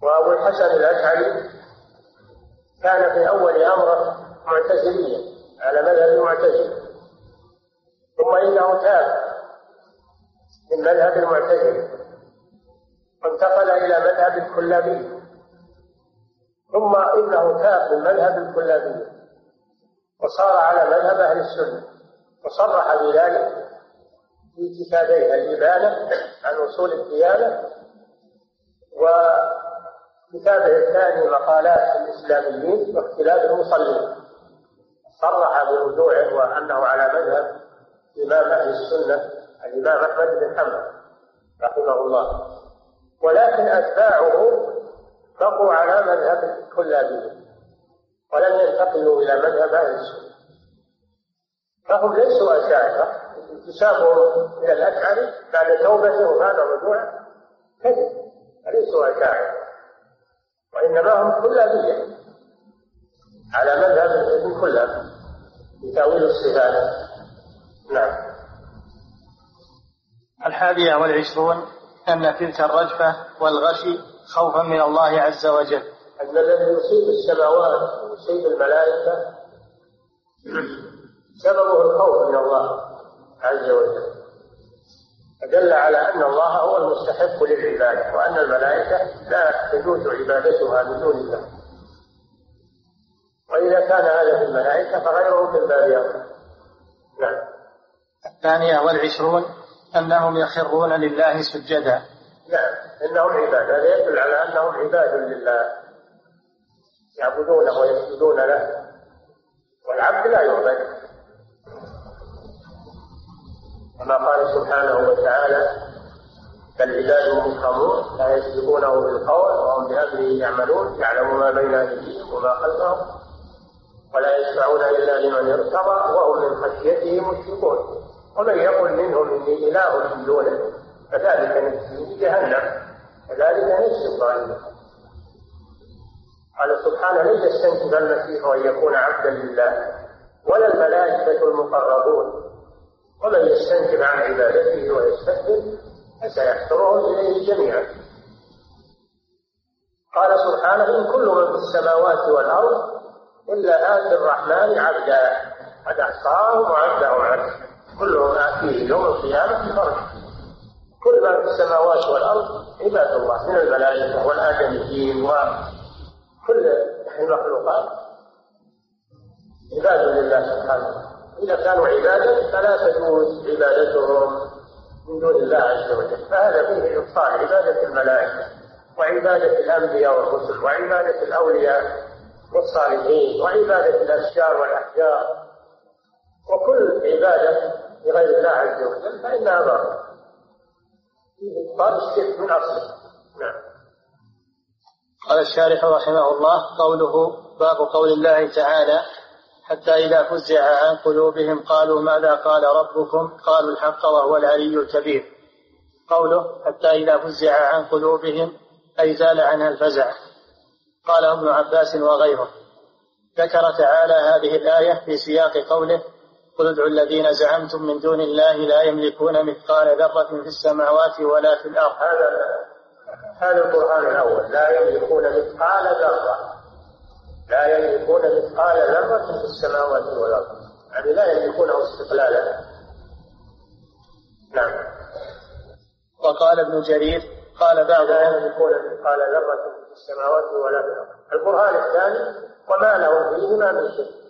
وأبو الحسن الأشعري كان في أول أمره معتزليا على مذهب المعتزلة. إنه تاب من مذهب المعتزلة. وانتقل إلى مذهب الكلابية. ثم إنه تاب من مذهب الكلابية. وصار على مذهب أهل السنة. وصرح بذلك في كتابيه الإبانة عن أصول الديانة. وكتابه الثاني مقالات الإسلاميين واختلاف المصلين. صرح برجوعه وأنه على مذهب إمام أهل السنة الإمام أحمد بن حنبل رحمه الله. ولكن أتباعه بقوا على مذهب الكلابية ولم ينتقلوا إلى مذهب أهل السنة. فهم ليسوا أشاعرة انتسابهم إلى الأشعري بعد توبته وبعد رجوعه كذب ليسوا أشاعرة. وإنما هم كلابية على مذهب ابن كلاب في تأويل الصفات. نعم.
الحادية والعشرون أن تلك الرجفة والغشي خوفا من الله عز وجل.
أن الذي يصيب السماوات ويصيب الملائكة سببه الخوف من الله عز وجل. فدل على أن الله هو المستحق للعبادة وأن الملائكة لا تجوز عبادتها من دون الله. وإذا كان هذا في الملائكة فغيره في الباب نعم.
الثانية والعشرون أنهم يخرون لله سجدا.
نعم إنهم عباد. هذا يدل على أنهم عباد لله. يعبدونه ويسجدون له. والعبد لا يعبد. كما قال سبحانه وتعالى فالعباد مكرمون لا يسبقونه بالقول وهم بأمره يعملون. يعلم ما بين أيديهم وما خلفهم ولا يشفعون إلا لمن ارتضى وهم من خشيته مشركون ومن يقل منهم إني إله من دونه فذلك نفسه جهنم كذلك نفس الظالمين. قال سبحانه لن يستنكف المسيح أن يكون عبدا لله ولا الملائكة المقربون. ومن يستنكف عن عبادته ويستكبر فسيحشرهم إليه جميعا. قال سبحانه إن كل من في السماوات والأرض إلا آتي الرحمن عبدا قد أحصاهم وعدهم عبدا. كلهم آتيه يوم القيامة فرد كل من في السماوات والأرض عباد الله من الملائكة والآدميين وكل المخلوقات. عباد لله سبحانه إذا كانوا عبادا فلا تجوز عبادتهم من دون الله عز وجل. فهذا فيه إبطال عبادة الملائكة وعبادة الأنبياء والرسل وعبادة الأولياء والصالحين وعبادة الأشجار والأحجار. وكل عبادة لغير الله عز وجل فإنها باطلة فيه إبطال الشرك من أصله. نعم.
قال الشارح رحمه الله قوله باب قول الله تعالى حتى إذا فزع عن قلوبهم قالوا ماذا قال ربكم؟ قالوا الحق وهو العلي الكبير. قوله حتى إذا فزع عن قلوبهم أي زال عنها الفزع. قاله ابن عباس وغيره. ذكر تعالى هذه الآية في سياق قوله قل ادعوا الذين زعمتم من دون الله لا يملكون مثقال ذرة في السماوات ولا في الأرض.
هذا هذا القرآن الأول. لا يملكون مثقال ذرة. لا يملكون مثقال ذرة في السماوات والأرض يعني لا يملكونه استقلالا. نعم.
وقال ابن جرير قال بعض
لا يملكون مثقال ذرة في السماوات ولا في الأرض. البرهان الثاني وما لهم فيهما من شيء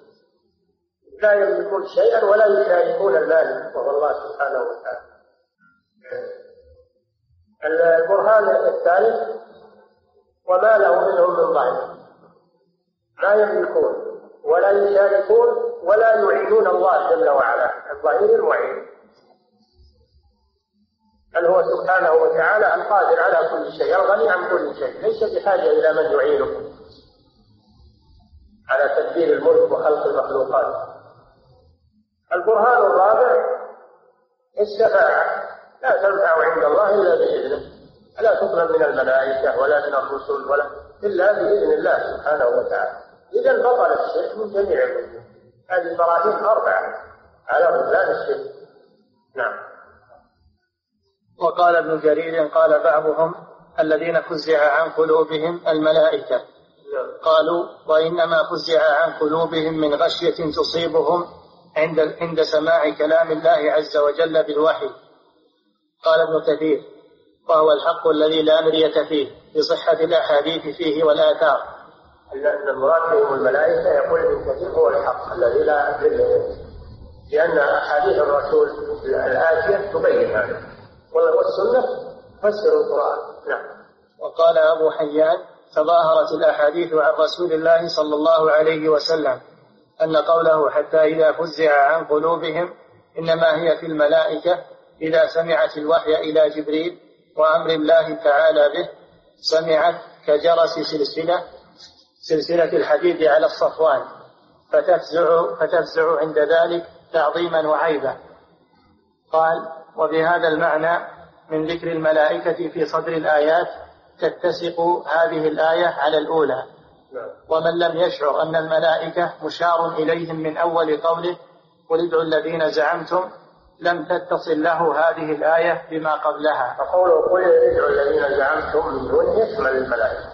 لا يملكون شيئا ولا يشاركون المال وهو الله سبحانه وتعالى. البرهان الثالث وما له منهم من ظاهر ما يملكون ولا يشاركون ولا يعينون الله جل وعلا الظهير المعين بل هو سبحانه وتعالى القادر على كل شيء الغني عن كل شيء. ليس بحاجة إلى من يعينه. على تدبير الملك وخلق المخلوقات. البرهان الرابع الشفاعة. لا تنفع عند الله إلا بإذنه. لا تطلب من الملائكة ولا من الرسل ولا إلا بإذن الله سبحانه وتعالى. إذا بطل الشرك من جميع الوجوه هذه البراهين أربعة. على بطلان الشرك. نعم.
وقال ابن جرير قال بعضهم الذين فزع عن قلوبهم الملائكة. نعم. قالوا وإنما فزع عن قلوبهم من غشية تصيبهم عند عند سماع كلام الله عز وجل بالوحي. قال ابن كثير وهو الحق الذي لا مرية فيه بصحة الأحاديث فيه والآثار.
أن المراد بهم الملائكة يقول ابن كثير هو الحق الذي لا مرية لأن أحاديث الرسول الآتية تبين هذا. والسنة تفسر القرآن. نعم.
وقال أبو حيان تظاهرت الأحاديث عن رسول الله صلى الله عليه وسلم. أن قوله حتى إذا فزع عن قلوبهم إنما هي في الملائكة إذا سمعت الوحي إلى جبريل وأمر الله تعالى به سمعت كجرس سلسلة سلسلة الحديد على الصفوان فتفزع فتفزع عند ذلك تعظيما وعيبة قال وبهذا المعنى من ذكر الملائكة في صدر الآيات تتسق هذه الآية على الأولى. ومن لم يشعر أن الملائكة مشار إليهم من أول قوله قل ادعوا الذين زعمتم لم تتصل له هذه الآية بما قبلها.
فقوله قل ادعوا الذين زعمتم من دون يشمل الملائكة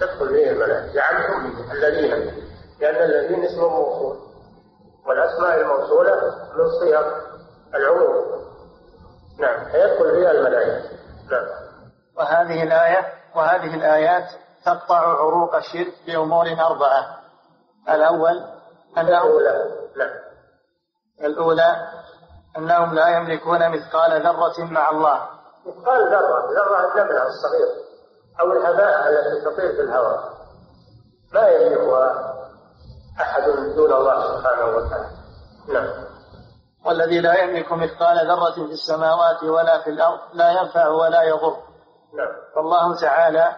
تدخل فيه الملائكة. زعمتم الذين لأن الذين اسم موصول والأسماء الموصولة من صيغ العموم. نعم فيدخل فيها الملائكة. نعم.
وهذه الآية وهذه الآيات تقطع عروق الشرك بأمور أربعة. الأول
الأولى. نعم
الأولى أنهم لا يملكون مثقال ذرة مع الله.
مثقال ذرة ذرة النملة الصغير أو الهباء التي تطير في الهواء. لا يملكها أحد دون الله سبحانه وتعالى. نعم.
والذي لا يملك مثقال ذرة في السماوات ولا في الأرض لا ينفع ولا يضر. فالله تعالى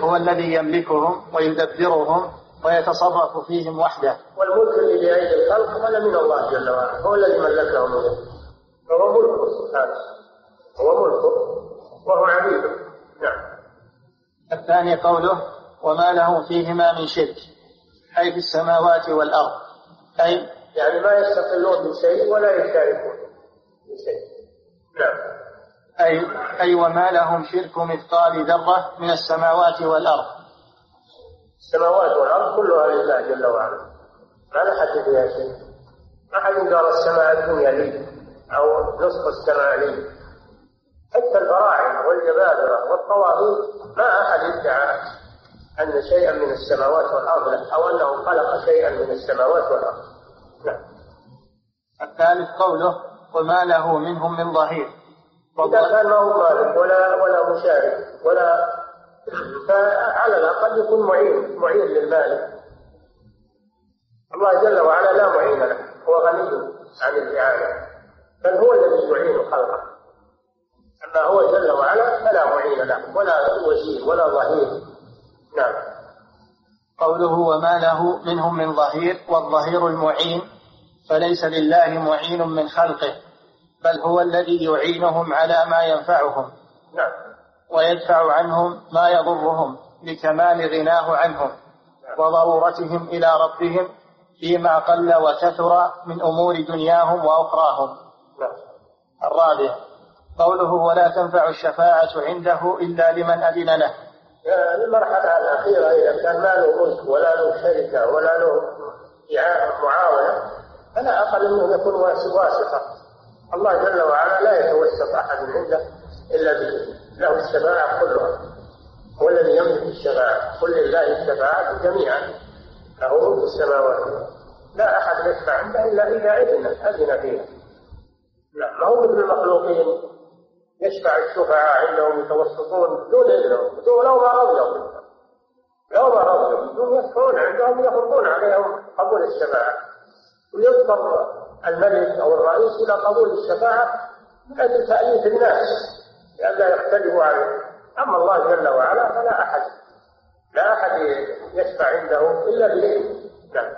هو الذي يملكهم ويدبرهم ويتصرف فيهم وحده.
والملك الذي بأيدي الخلق هذا من الله جل وعلا. هو الذي ملكهم فهو ملكه سبحانه هو ملكه وهو عبيده نعم.
الثاني قوله وما له فيهما من شرك أي في السماوات والأرض. أي
يعني ما يستقلون بشيء ولا يشاركون بشيء نعم.
أي أي وما لهم شرك مثقال ذرة من السماوات والأرض.
السماوات والأرض كلها لله جل وعلا. ما لحد فيها شيء. ما حد قال السماء الدنيا لي أو نصف السماء لي. حتى البراعم والجبابرة والطواغيت ما أحد ادعى أن شيئا من السماوات والأرض له أو أنه خلق شيئا من السماوات والأرض. نعم.
الثالث قوله وما له منهم من ظهير.
إذا كان ما هو مالك ولا ولا مشارك ولا فعلى الأقل يكون معين معين للمالك الله جل وعلا لا معين له. هو غني عن الإعانة بل هو الذي يعين خلقه. أما هو جل وعلا فلا معين له. ولا وزير ولا ظهير. نعم.
قوله وما له منهم من ظهير والظهير المعين فليس لله معين من خلقه. بل هو الذي يعينهم على ما ينفعهم.
نعم.
ويدفع عنهم ما يضرهم لكمال غناه عنهم وضرورتهم إلى ربهم فيما قل وكثر من أمور دنياهم وأخراهم.
نعم.
الرابع. قوله ولا تنفع الشفاعة عنده إلا لمن أذن له.
المرحلة الأخيرة إذا كان ما له ملك ولا له شركة ولا له معاونة فلا أقل منه يكون واسطة. الله جل وعلا لا يتوسط أحد عنده إلا بإذنه له الشفاعة كلها. هو الذي يملك الشفاعة. قل لله الشفاعة جميعا. له ملك السماوات لا أحد يشفع عنده إلا إذا أذن أذن فيها. لا ما هو مثل المخلوقين يشفع الشفعاء عندهم يتوسطون بدون إذنهم. بدون لو ما رضوا. لو ما رضوا. يشفعون عندهم يفرضون عليهم قبول الشفاعة. ويضطر الملك أو الرئيس إلى قبول الشفاعة من أجل تأليف الناس لئلا يختلفوا عليه أما الله جل وعلا فلا أحد لا أحد يشفع عنده إلا بإذنه. نعم.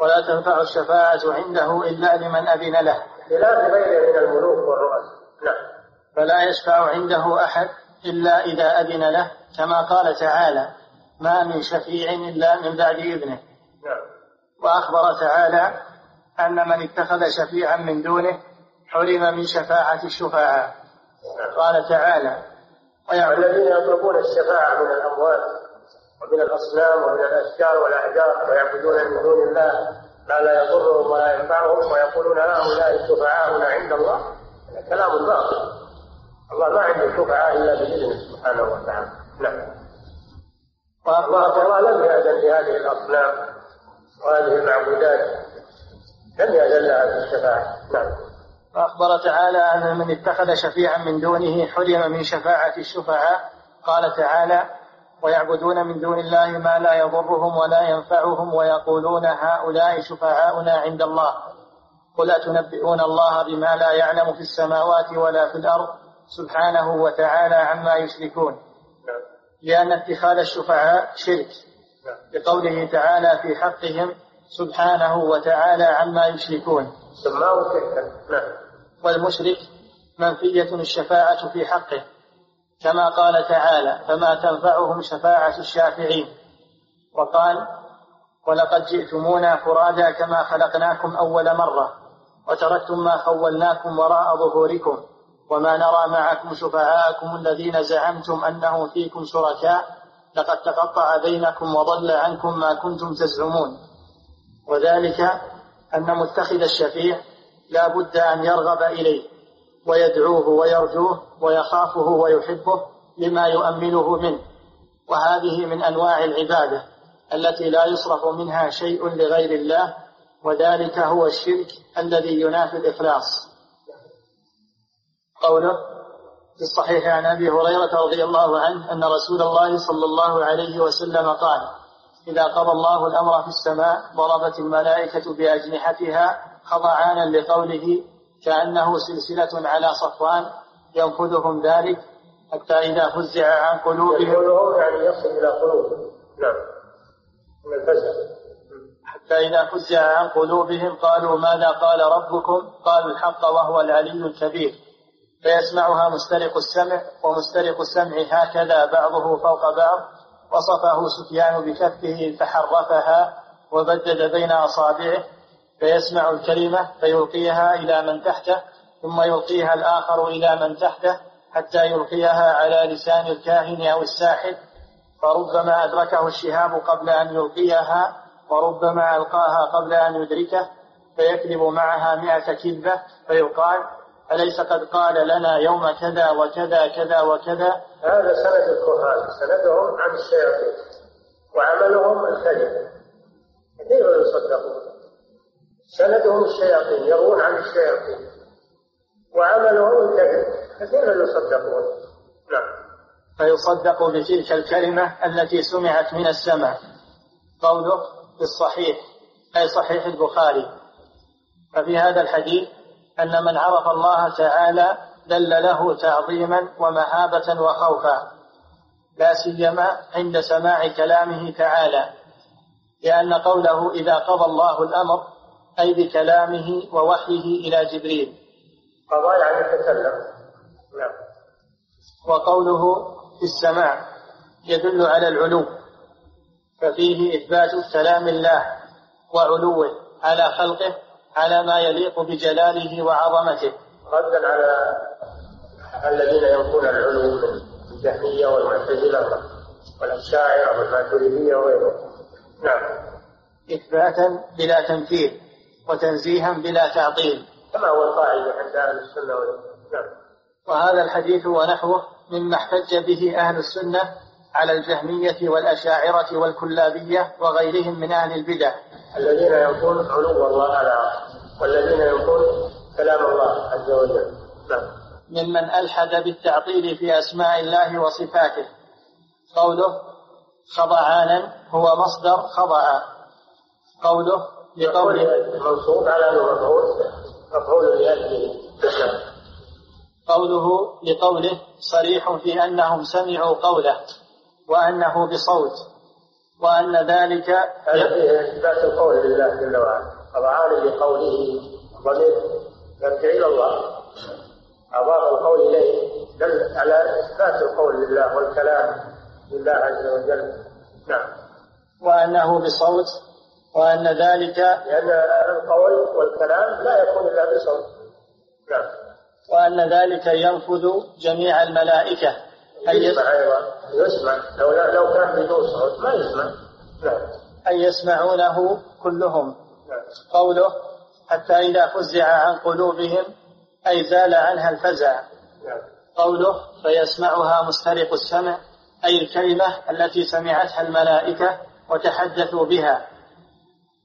ولا تنفع الشفاعة عنده إلا لمن أذن له.
بخلاف غيره من الملوك والرؤساء. نعم.
فلا يشفع عنده أحد إلا إذا أذن له كما قال تعالى ما من شفيع إلا من بعد إذنه.
نعم.
وأخبر تعالى أن من اتخذ شفيعا من دونه حرم من شفاعة الشفعاء. قال تعالى
والذين يطلبون الشفاعة من الأموات ومن الأصنام ومن الأشجار والأحجار ويعبدون من دون الله ما لا يضرهم ولا ينفعهم ويقولون هؤلاء شفعاؤنا عند الله. كلام باطل. الله ما عنده شفعاء إلا بإذنه سبحانه وتعالى. نعم. الله لم يأذن بهذه الأصنام وهذه المعبودات. لم يأذن لها بالشفاعة نعم.
وأخبر تعالى أن من اتخذ شفيعا من دونه حرم من شفاعة الشفعاء. قال تعالى ويعبدون من دون الله ما لا يضرهم ولا ينفعهم ويقولون هؤلاء شفعاؤنا عند الله. قل أتنبئون الله بما لا يعلم في السماوات ولا في الأرض سبحانه وتعالى عما يشركون. لأن اتخاذ الشفعاء شرك. لقوله تعالى في حقهم سبحانه وتعالى عما يشركون.
سماه شركا. نعم.
والمشرك منفية الشفاعة في حقه كما قال تعالى فما تنفعهم شفاعة الشافعين وقال ولقد جئتمونا فرادا كما خلقناكم أول مرة وتركتم ما خولناكم وراء ظهوركم وما نرى معكم شفعاءكم الذين زعمتم أنهم فيكم شركاء لقد تقطع بينكم وضل عنكم ما كنتم تزعمون وذلك أن متخذ الشفيع لا بد أن يرغب إليه ويدعوه ويرجوه ويخافه ويحبه لما يؤمله منه. وهذه من أنواع العبادة التي لا يصرف منها شيء لغير الله وذلك هو الشرك الذي ينافي الإخلاص. قوله في الصحيح عن أبي هريرة رضي الله عنه أن رسول الله صلى الله عليه وسلم قال إذا قضى الله الأمر في السماء ضربت الملائكة بأجنحتها خضعانا لقوله كأنه سلسلة على صفوان ينفذهم ذلك حتى إذا فزع عن قلوبهم.
يعني يصل إلى قلوبهم. نعم. من الفزع.
حتى إذا فزع عن قلوبهم قالوا ماذا قال ربكم؟ قالوا الحق وهو العلي الكبير. فيسمعها مسترق السمع ومسترق السمع هكذا بعضه فوق بعض. وصفه سفيان بكفه فحرفها وبدد بين أصابعه فيسمع الكلمة فيلقيها إلى من تحته ثم يلقيها الآخر إلى من تحته حتى يلقيها على لسان الكاهن أو الساحر. فربما أدركه الشهاب قبل أن يلقيها وربما ألقاها قبل أن يدركه فيكذب معها مئة كذبة فيقال أليس قد قال لنا يوم كذا وكذا كذا وكذا؟
هذا سند الكهان سندهم عن الشياطين وعملهم الكذب كثير يصدقون. سندهم الشياطين يروون عن الشياطين وعملهم الكذب. كثير يصدقون. نعم.
فيصدق بتلك الكلمة التي سمعت من السماء. قوله في الصحيح أي صحيح البخاري. ففي هذا الحديث أن من عرف الله تعالى دل له تعظيما ومهابة وخوفا لا سيما عند سماع كلامه تعالى لأن قوله إذا قضى الله الأمر أي بكلامه ووحيه إلى جبريل.
قضى يعني تكلم نعم.
وقوله في السماع يدل على العلو ففيه إثبات كلام الله وعلوه على خلقه على ما يليق بجلاله وعظمته.
ردا على الذين ينفون العلو من الجهمية والمعتزلة والأشاعرة والماتريدية وغيرهم. نعم.
إثباتا بلا تمثيل وتنزيها بلا تعطيل.
كما هو القاعدة عند أهل السنة نعم.
وهذا الحديث ونحوه مما احتج به أهل السنة على الجهمية والأشاعرة والكلابية وغيرهم من أهل البدع.
الذين ينفون علو الله على والذين ينفون كلام الله عز وجل. نعم.
ممن ألحد بالتعطيل في أسماء الله وصفاته. قوله خضعانا هو مصدر خضع. قوله
لقوله منصوب على انه مفعول
قوله لقوله صريح في أنهم سمعوا قوله وأنه بصوت وأن ذلك
هذا فيه إثبات القول لله جل وعلا. طبعا لقوله ضمير يرجع إلى الله. أضاف القول إليه دل على إثبات القول لله والكلام لله عز وجل. نعم.
وأنه بصوت وأن ذلك
لأن القول والكلام لا يكون إلا بصوت. نعم.
وأن ذلك ينفذ جميع الملائكة.
أن يسمع أيضا يسمع. لو لو كان بدون صوت ما يسمع. نعم.
أن يسمعونه كلهم. قوله حتى إذا فزع عن قلوبهم أي زال عنها الفزع. نعم. قوله فيسمعها مسترق السمع أي الكلمة التي سمعتها الملائكة وتحدثوا بها.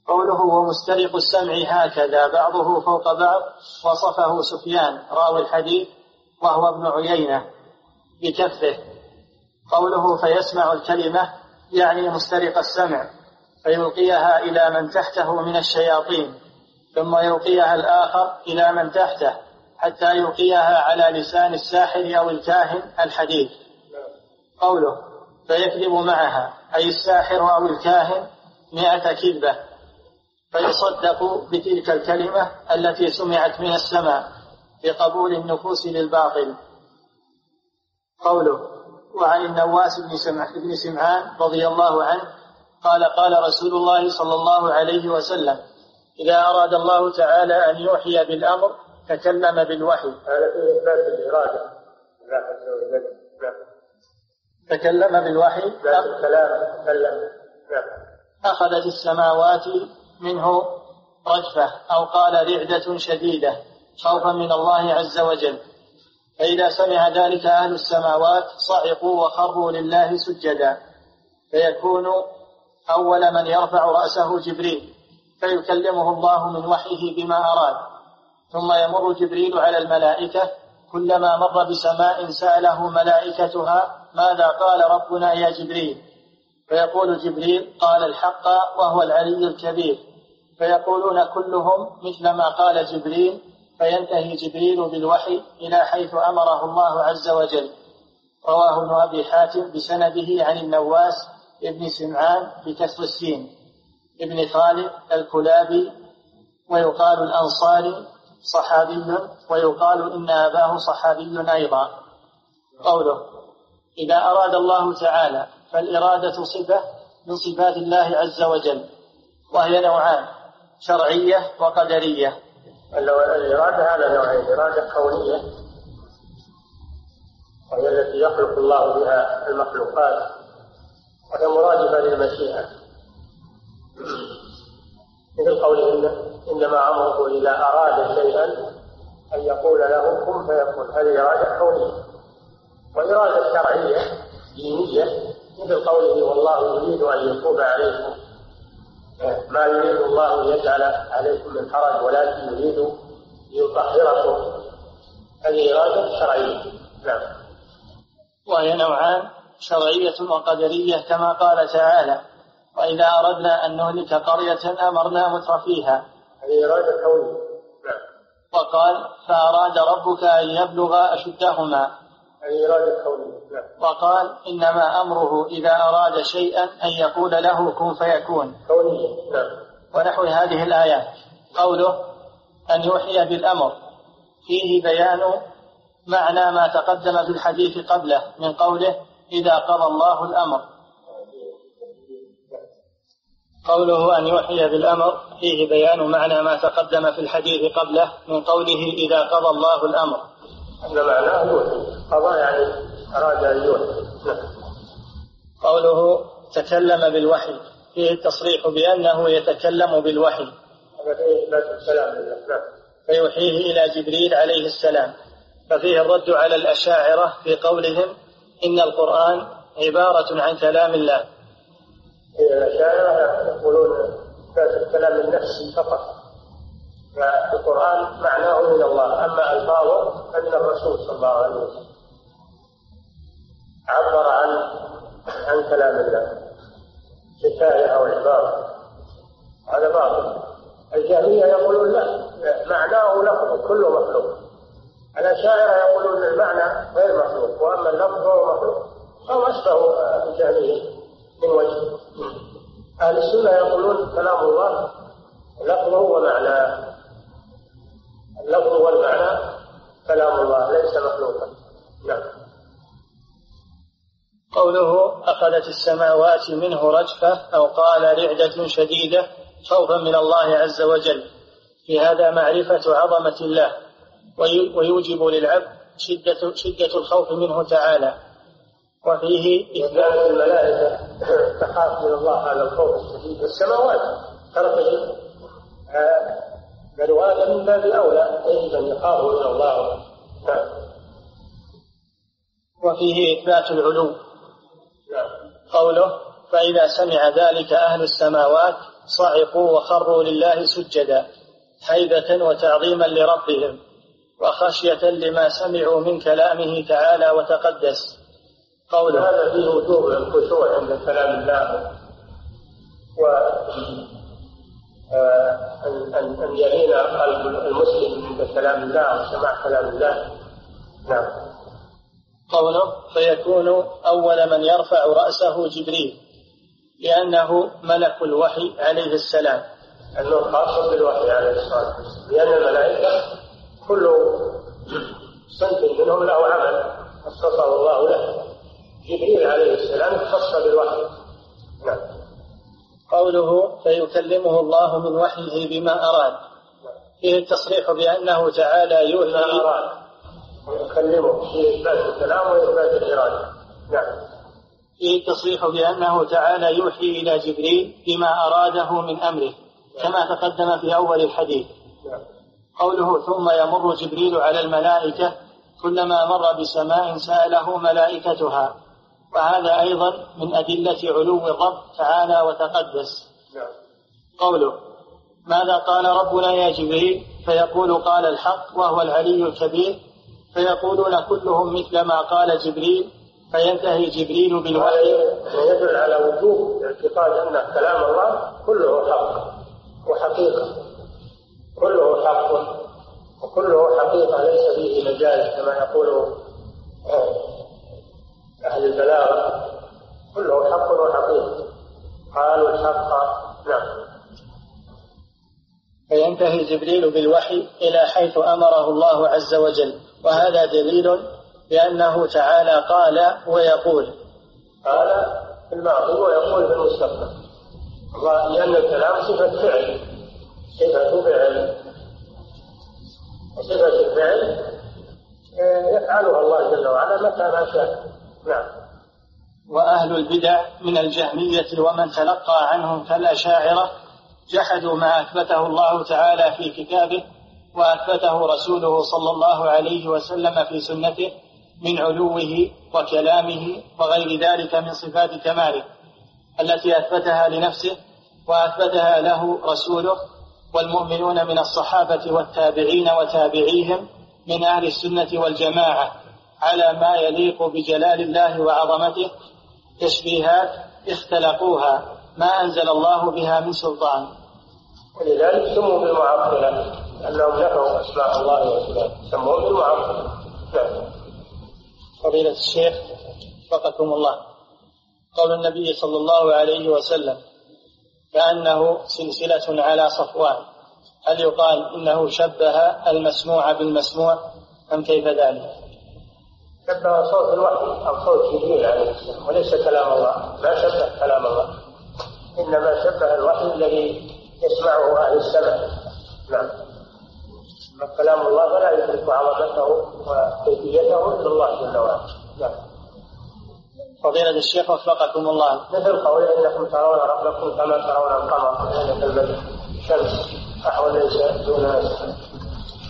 قوله ومسترق السمع هكذا بعضه فوق بعض وصفه سفيان راوي الحديث وهو ابن عيينة بكفه. قوله فيسمع الكلمة يعني مسترق السمع. فيلقيها إلى من تحته من الشياطين ثم يلقيها الآخر إلى من تحته حتى يلقيها على لسان الساحر أو الكاهن الحديث قوله فيكذب معها أي الساحر أو الكاهن مئة كذبة. فيصدق بتلك الكلمة التي سمعت من السماء بقبول النفوس للباطل. قوله وعن النواس بن, سمع بن سمعان رضي الله عنه قال قال رسول الله صلى الله عليه وسلم إذا أراد الله تعالى أن يوحي بالأمر تكلم بالوحي.
هذا فيه إثبات الإرادة الله عز وجل
تكلم بالوحي.
الكلام تكلم.
أخذت السماوات منه رجفة أو قال رعدة شديدة خوفا من الله عز وجل. فإذا سمع ذلك أهل السماوات صعقوا وخروا لله سجدا. فيكون أول من يرفع رأسه جبريل فيكلمه الله من وحيه بما أراد. ثم يمر جبريل على الملائكة كلما مر بسماء سأله ملائكتها ماذا قال ربنا يا جبريل؟ فيقول جبريل قال الحق وهو العلي الكبير. فيقولون كلهم مثل ما قال جبريل فينتهي جبريل بالوحي إلى حيث أمره الله عز وجل. رواه ابن أبي حاتم بسنده عن النواس ابن سمعان بكسر السين ابن خالد الكلابي ويقال الأنصاري صحابي ويقال إن أباه صحابي أيضا. قوله إذا أراد الله تعالى فالإرادة صفة من صفات الله عز وجل وهي نوعان شرعية وقدرية.
الإرادة على نوعين إرادة كونية وهي التي يخلق الله بها المخلوقات وهي مرادفة للمشيئة مثل قوله إنما أمره إذا أراد شيئا أن يقول له كن فيكون. هذه إرادة كونية. وإرادة شرعية دينية مثل قوله والله يريد أن يتوب عليكم. ما يريد الله يجعل عليكم من حرج ولكن يريد ليطهركم. هذه إرادة شرعية. نعم.
وهي نوعان. شرعية وقدرية كما قال تعالى وإذا أردنا أن نهلك قرية أمرنا مترفيها
هذه إرادة كونية نعم.
وقال فأراد ربك أن يبلغ أشدهما.
هذه إرادة كونية نعم.
وقال إنما أمره إذا أراد شيئا أن يقول له كن فيكون.
كونية نعم.
ونحو هذه الآيات. قوله أن يوحي بالأمر. فيه بيان معنى ما تقدم في الحديث قبله من قوله إذا قضى الله الأمر. قوله أن يوحي بالأمر فيه بيان معنى ما تقدم في الحديث قبله من قوله إذا قضى الله الأمر.
أن معناه يوحي. قضى يعني أراد أن يوحي.
قوله تكلم بالوحي فيه التصريح بأنه يتكلم بالوحي. فيوحيه إلى جبريل عليه السلام. ففيه الرد على الأشاعرة في قولهم إن القرآن عبارة عن كلام الله.
الأشاعرة يقولون إثبات الكلام النفسي فقط فالقرآن معناه من الله أما ألفاظه فمن الرسول صلى الله عليه وسلم. عبر عن عن كلام الله. حكاية أو عبارة هذا باطل. الجهمية يقولون لا معناه لفظ كله مخلوق. الأشاعرة يقولون المعنى غير مخلوق وأما اللفظ فهو مخلوق فهو أشبه الجهمية من وجه. أهل السنة يقولون كلام الله لفظه ومعناه اللفظ والمعنى كلام الله ليس مخلوقا. نعم.
قوله أخذت السماوات منه رجفة أو قال رعدة شديدة خوفا من الله عز وجل. في هذا معرفة عظمة الله. ويوجب للعبد شدة شدة الخوف منه تعالى. وفيه
إثبات الملائكة تخاف من الله على الخوف الشديد والسماوات ترى بل وهذا من باب اولى يجب ان يخافوا من الله. نعم.
وفيه إثبات العلو.
نعم.
قوله فإذا سمع ذلك أهل السماوات صعقوا وخروا لله سجدا هيبة وتعظيما لربهم. وخشية لما سمعوا من كلامه تعالى وتقدس.
قول هذا فيه وجوب الخشوع عند كلام الله. و آه، أن أن أن يلين قلب المسلم عند كلام الله وسماع كلام الله. نعم.
قوله فيكون أول من يرفع رأسه جبريل لأنه ملك الوحي عليه السلام.
أنه خاص بالوحي عليه الصلاة والسلام. لأن الملائكة كل صنف منهم له عمل خصصه الله له. جبريل عليه السلام اختص بالوحي. نعم.
قوله فيكلمه الله من وحيه بما أراد. فيه التصريح بأنه تعالى يوحي
ما أراد. ويكلمه في إثبات الكلام وإثبات الإرادة. نعم.
فيه التصريح بأنه تعالى يوحي إلى جبريل بما أراده من أمره كما تقدم في أول الحديث.
نعم.
قوله ثم يمر جبريل على الملائكة كلما مر بسماء سأله ملائكتها. وهذا أيضا من أدلة علو الرب تعالى وتقدس.
نعم.
قوله ماذا قال ربنا يا جبريل؟ فيقول قال الحق وهو العلي الكبير. فيقولون كلهم مثل ما قال جبريل. فينتهي جبريل بالوحي.
يدل على وجوب اعتقاد أن كلام الله كله حق وحقيقة. كله حق وكله حقيقة ليس فيه مجال كما يقول أهل البلاغة. كله حق وحقيقة. قالوا الحق. نعم.
فينتهي جبريل بالوحي إلى حيث أمره الله عز وجل. وهذا دليل بأنه تعالى قال ويقول.
قال في الماضي ويقول في المستقبل. لأن الكلام صفة فعل صفة فعل؟ وصفة الفعل آه، يفعلها الله جل وعلا متى ما شاء. نعم.
وأهل البدع من الجهمية ومن تلقى عنهم كالأشاعرة جحدوا ما أثبته الله تعالى في كتابه وأثبته رسوله صلى الله عليه وسلم في سنته من علوه وكلامه وغير ذلك من صفات كماله التي أثبتها لنفسه وأثبتها له رسوله والمؤمنون من الصحابة والتابعين وتابعيهم من أهل السنة والجماعة على ما يليق بجلال الله وعظمته تشبيهات اختلقوها ما أنزل الله بها من سلطان.
ولذلك سموا بالمعطلة أنهم نفوا أسماء الله وصفاته سموا بالمعطلة
فضيلة الشيخ وفقكم الله. قول النبي صلى الله عليه وسلم كأنه سلسلة على صفوان. هل يقال إنه شبه المسموع بالمسموع أم كيف ذلك؟
شبه صوت الوحي أو صوت جبريل عليه السلام. وليس كلام الله. ما شبه كلام الله. إنما شبه الوحي الذي يسمعه أهل السماء نعم. كلام الله فلا يدرك عظمته وكيفيته إلا الله جل وعلا. نعم.
فضيلة الشيخ وفقكم الله.
مثل قول إنكم ترون ربكم كما ترون القمر ليلة البدر الشمس أحوال ليس دونها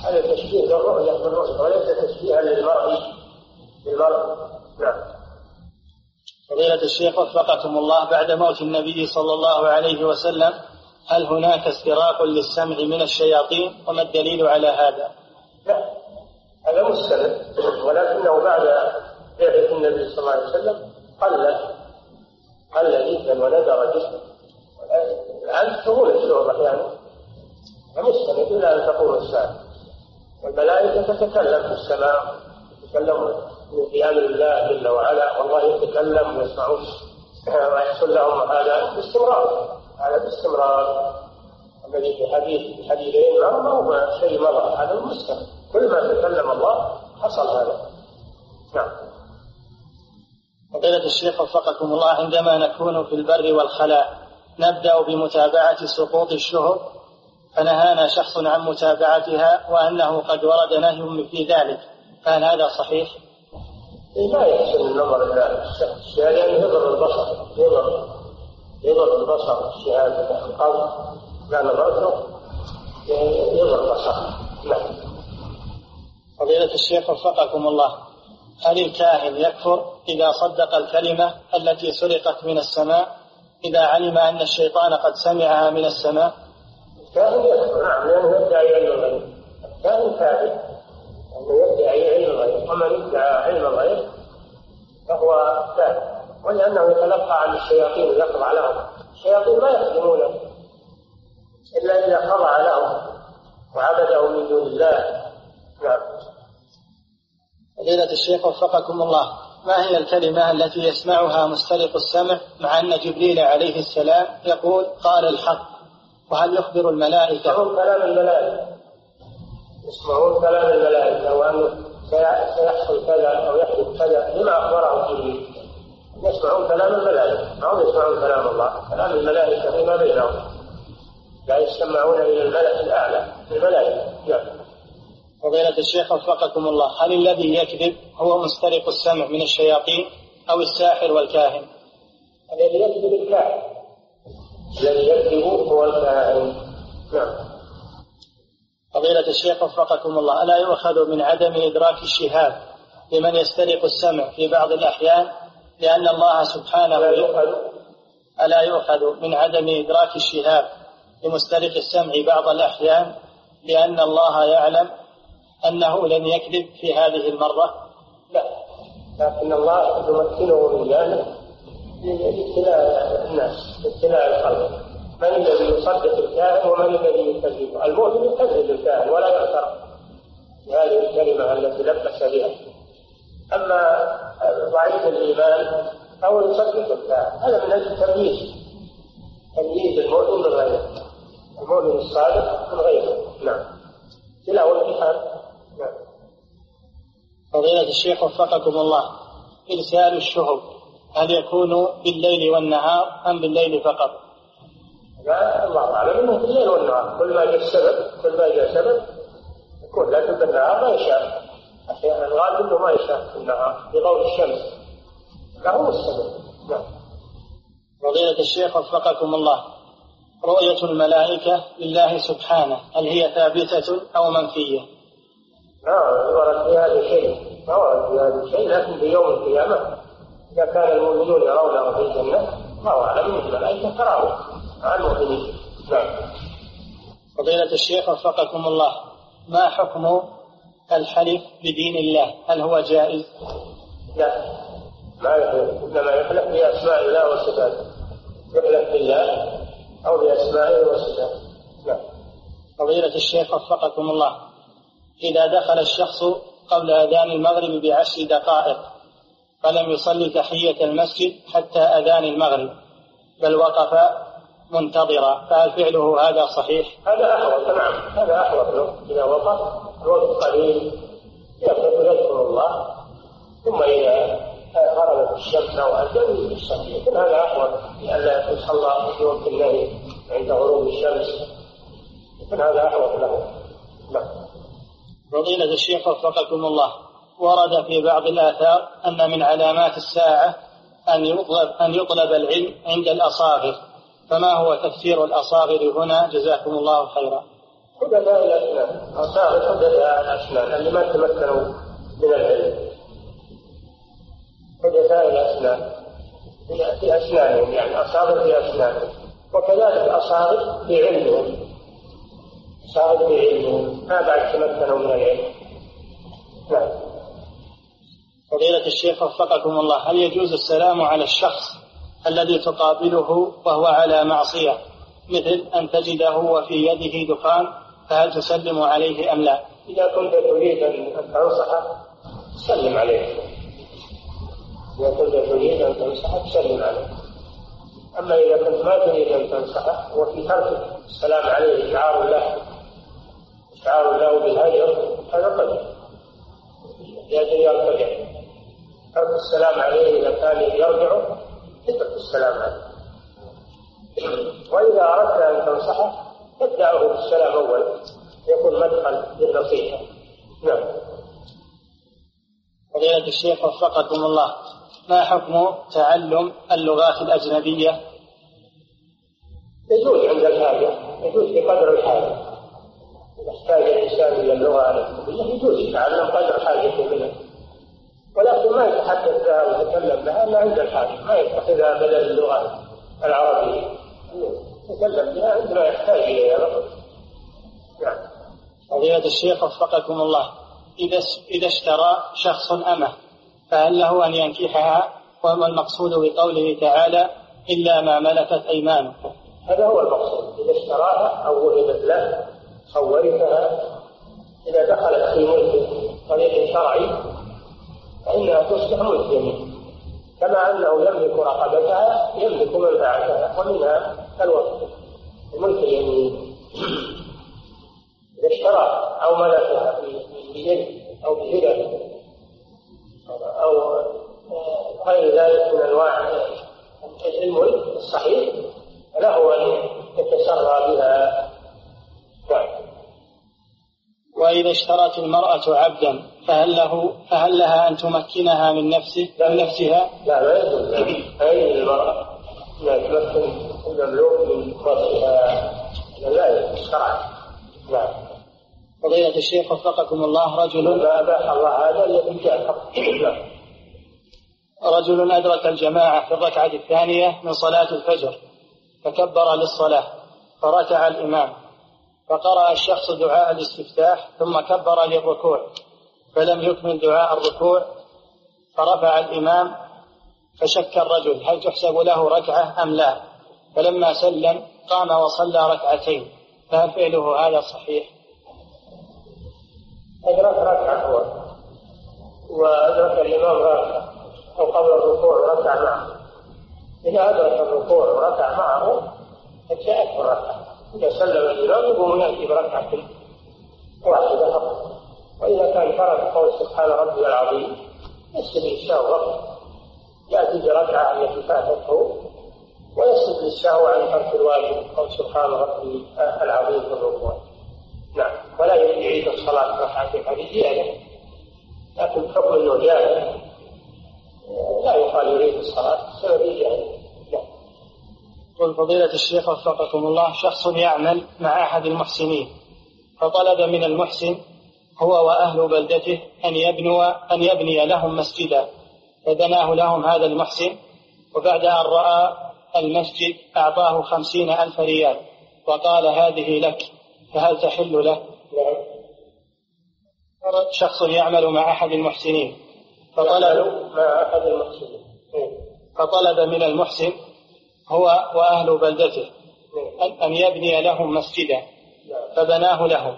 هذا تشبيه للرؤية بالرؤية. وليس تشبيها للمرء. بالمرء نعم.
فضيلة الشيخ وفقكم الله. بعد موت النبي صلى الله عليه وسلم هل هناك استراق للسمع من الشياطين؟ وما الدليل على هذا؟
لا. هذا مستند ولكنه بعد بعثة النبي صلى الله عليه وسلم قل قل جدا وندر جدا الآن تقول الشعوب أحيانا. فمستند إلى أن تقوم الساعة. والملائكة تتكلم في السماء تتكلم بأمر الله جل وعلا. والله يتكلم ويسمعون. ويحصل لهم هذا باستمرار. هذا باستمرار. الذي في حديث في حديثين ما هو شيء مضى. هذا المستقبل كل ما تكلم الله حصل هذا. نعم.
فضيلة الشيخ وفقكم الله عندما نكون في البر والخلاء نبدأ بمتابعة سقوط الشهب فنهانا شخص عن متابعتها وأنه قد ورد نهي في ذلك فهل هذا صحيح؟
لا يحسن النظر إلى الشخص لأنه يضر البصر يضر يضر البصر الشهادة القلب لا نظرته يضر البصر نعم
فضيلة الشيخ وفقكم الله هل الكاهن يكفر إذا صدق الكلمة التي سرقت من السماء إذا علم أن الشيطان قد سمعها من السماء؟
الكاهن يكفر نعم لأنه يدعي علم الغيب. الكاهن كاذب أنه يدعي علم الغيب. ومن ادعى علم الغيب فهو كاذب ولأنه يتلقى عن الشياطين ويخضع لهم. الشياطين ما يخدمونه إلا إذا خضع لهم وعبده من دون الله. نعم.
فضيلة الشيخ وفقكم الله ما هي الكلمة التي يسمعها مسترق السمع مع أن جبريل عليه السلام يقول قال الحق؟ وهل يخبر الملائكة؟
يسمعون كلام الملائكة. يسمعون كلام الملائكة وأنه سيحصل كذا أو يحدث كذا لما أخبره جبريل. يسمعون كلام الملائكة. ما هم يسمعون كلام الله؟ كلام الملائكة فيما بينهم. لا يسمعون إلى الملأ الأعلى الملائكة. نعم
فضيلة الشيخ وفقكم الله هل الذي يكذب هو مسترق السمع من الشياطين أو الساحر والكاهن؟
الذي يكذب الكاهن الذي يكذب هو الكاهن. نعم.
فضيلة الشيخ وفقكم الله ألا يؤخذ من عدم إدراك الشهاب لمن يسترق السمع في بعض الأحيان لأن الله سبحانه
لا يؤخذ.
ألا يؤخذ من عدم إدراك الشهاب لمسترق السمع بعض الأحيان لأن الله يعلم أنه لن يكذب في هذه المرة؟
لا. لكن الله يمكنه من ذلك لابتلاء الناس لابتلاء الخلق من الذي يصدق الكاهن ومن الذي يكذب؟ المؤمن يكذب الكاهن ولا يغتر. بهذه الكلمة التي لبس بها. أما ضعيف الإيمان أو يصدق الكاهن هذا من أجل تمييز. تمييز المؤمن من غيره. المؤمن الصادق من غيره. نعم. الامتحان نعم
فضيلة الشيخ وفقكم الله. إرسال الشهب هل يكون بالليل والنهار أم بالليل فقط؟
لا الله أعلم. أنه بالليل والنهار. كل ما جاء السبب كل ما جاء سبب يكون لكن بالنهار ما يشاء. الغالب أنه ما يشاء في النهار بضوء الشمس. له السبب. نعم.
فضيلة الشيخ وفقكم الله. رؤية الملائكة لله سبحانه هل هي ثابتة أو منفية؟
ما ورد في هذا شيء. ما ورد في هذا شيء لكن في يوم القيامة إذا كان المؤمنون يرونه في الجنة الله أعلم أن الملائكة تراه مع المؤمنين. نعم.
فضيلة الشيخ وفقكم الله ما حكم الحلف بدين الله؟ هل هو جائز؟
لا. ما يحلف إنما يحلف بأسماء الله وصفاته. يحلف بالله أو بأسمائه وصفاته. نعم.
فضيلة الشيخ وفقكم الله إذا دخل الشخص قبل أذان المغرب بعشر دقائق فلم يصلي تحية المسجد حتى أذان المغرب بل وقف منتظرا. فهل فعله هذا صحيح؟
هذا أحوط نعم. هذا أحوط. إذا وقف الوقت قليل يذكر الله ثم إذا غربت الشمس أو أذن يصلي يكون هذا أحوط لئلا يصلى في وقت النهي عند غروب الشمس يكون هذا أحوط له. نعم.
فضيلة الشيخ وفقكم الله. ورد في بعض الآثار أن من علامات الساعة أن يطلب أن يطلب العلم عند الأصاغر. فما هو تفسير الأصاغر هنا؟ جزاكم الله خيرا.
حدثاء الأسنان أصاغر حدثاء الأسنان اللي ما تمكنوا من العلم؟ حدثاء الأسنان في أسنانهم يعني أصاغر في أسنانهم. وكذلك أصاغر في علمهم. علمهم ما بعد تمكنوا من العلم؟ نعم.
فضيلة الشيخ وفقكم الله هل يجوز السلام على الشخص الذي تقابله وهو على معصية؟ مثل أن تجده وفي يده دخان فهل تسلم عليه أم لا؟
إذا كنت تريد أن تنصحه سلم عليه. إذا كنت تريد أن تنصحه سلم عليه. أما إذا كنت ما تريد أن تنصحه وفي ترك السلام عليه إشعار الله إشعار الله بالهجر هذا قدر. لأجل يرتجع ترك السلام عليه إذا كان يرجع اترك السلام عليه. وإذا أردت أن تنصحه فابدأه بالسلام أول يكون مدخل للنصيحة. نعم.
فضيلة الشيخ وفقكم الله. ما حكم تعلم اللغات الأجنبية؟
يجوز عند الحاجة يجوز بقدر الحاجة. إذا احتاج الإنسان إلى اللغة الأجنبية يجوز يتعلم قدر حاجته منها. ولكن ما يتحدث بها ويتكلم بها إلا عند الحاجة ما يتخذها بدل اللغة العربية. يتكلم بها عندما يحتاج إليها
نعم. فضيلة الشيخ وفقكم الله إذا إذا اشترى شخص أمة فهل له أن ينكحها؟ وما المقصود بقوله تعالى إلا ما ملكت أيمانكم
هذا هو المقصود إذا اشتراها أو وهبت له أو ورثها إذا دخلت في ملك طريق شرعي فإنها تصبح ملك يمين كما أنه يملك رقبتها يملك منفعتها ومنها الوقت. الملك اليمين. <clears throat> إذا اشتراها أو ملكها بشيء أو بهبة أو غير ذلك من أنواع الملك الصحيح له أن يتسرى بها
وإذا اشترت المرأة عبدا فهل له فهل لها أن تمكنها من نفسه من نفسها؟
لا لا يجوز. أي المرأة؟ لا تمكن المملوك من نفسها لا يجوز. شرعا. نعم
فضيلة الشيخ وفقكم الله رجل
ما أباح الله هذا نعم
رجل أدرك الجماعة في الركعة الثانية من صلاة الفجر فكبر للصلاة فركع الإمام. فقرأ الشخص دعاء الاستفتاح ثم كبر للركوع فلم يكمل دعاء الركوع فرفع الإمام فشك الرجل هل تحسب له ركعة أم لا؟ فلما سلم قام وصلى ركعتين فهل فعله هذا صحيح؟
أدرك ركعة هو وأدرك الإمام ركعة أو قبل الركوع ركع معه. إذا أدرك الركوع وركع معه فجاءته الركعة. إذا سلم الإمام يقوم يأتي بركعة واحدة فقط وإذا كان ترك قول سبحان ربي العظيم يسجد للشهوة يأتي بركعة التي فاتته ويسجد للشهوة عن ترك الواجب قول سبحان ربي العظيم في الركوع نعم. ولا يعيد الصلاة ركعتين هذه زيادة لكن بحكم أنه جاهل لا يقال يريد الصلاة بسبب الجهل
قل فضيلة الشيخ وفقكم الله شخص يعمل مع أحد المحسنين فطلب من المحسن هو وأهل بلدته أن يبنوا أن يبني لهم مسجدا فبناه لهم هذا المحسن وبعد أن رأى المسجد أعطاه خمسين ألف ريال وقال هذه لك فهل تحل له؟ شخص يعمل مع أحد المحسنين
فطلب مع أحد المحسنين
فطلب من المحسن هو وأهل بلدته أن يبني لهم مسجدا. فبناه لهم.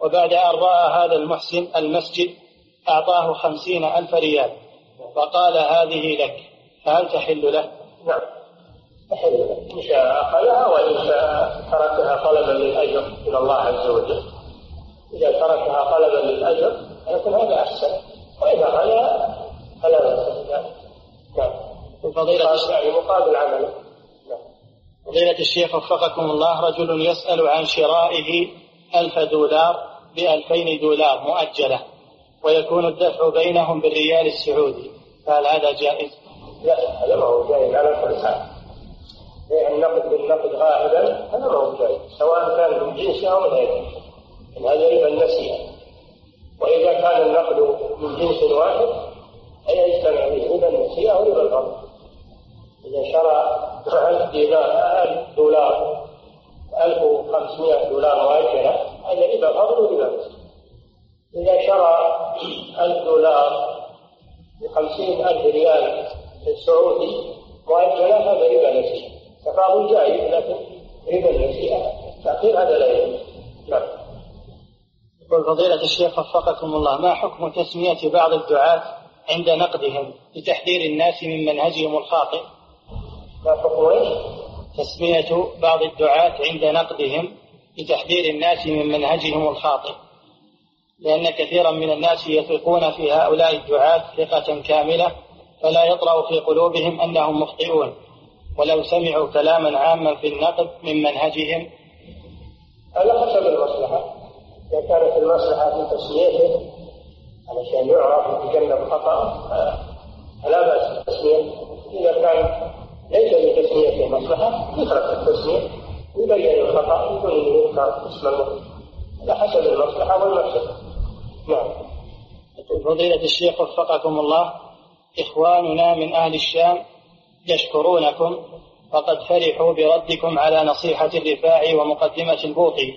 وبعد أن رأى هذا المحسن المسجد أعطاه خمسين ألف ريال وقال هذه لك فهل تحل له؟
نعم تحل له إن شاء أخذها وإن شاء تركها طلبا للأجر من الله عز وجل إذا تركها طلبا للأجر يكون هذا أحسن وإذا غلا فلا بأس بذلك نعم
فضيلة
يعني مقابل عمله
فضيلة الشيخ وفقكم الله رجل يسأل عن شرائه ألف دولار بألفين دولار مؤجلة ويكون الدفع بينهم بالريال السعودي. فهل هذا جائز؟
لا هذا ما هو جائز. على كل حال النقد بالنقد غائبا هذا ما هو جائز. سواء كان من جنسه أو من غيره. هذا ربا النسيئة. وإذا كان النقد من جنس واحد أي يجتمع به ربا أو ربا الفضل إذا شرى ألف دينار ألف دولار 1500 دولار مؤجلة هذا ربا فضل وربا إذا شرى 1000 دولار بخمسين ألف ريال السعودي مؤجلة هذا ربا نسيئة تفاضل جائز لكن ربا النسيئة تأخير هذا لا يجوز. نعم.
يقول فضيلة الشيخ وفقكم الله ما حكم تسمية بعض الدعاة عند نقدهم لتحذير الناس من منهجهم الخاطئ؟ تسمية بعض الدعاة عند نقدهم لتحذير الناس من منهجهم الخاطئ. لأن كثيرا من الناس يثقون في هؤلاء الدعاة ثقة كاملة فلا يطرأ في قلوبهم أنهم مخطئون. ولو سمعوا كلاما عاما في النقد من منهجهم.
على حسب المصلحة إذا كانت المصلحة في تسميته علشان يعرف ويتجنب خطأ فلا بأس بالتسمية. إذا كان ليس لتسميته مصلحة يترك التسمية. يبين الخطأ بدون يذكر اسم المخطئ على حسب المصلحة والمفسدة نعم.
فضيلة الشيخ وفقكم الله إخواننا من أهل الشام يشكرونكم وقد فرحوا بردكم على نصيحة الرفاعي ومقدمة البوطي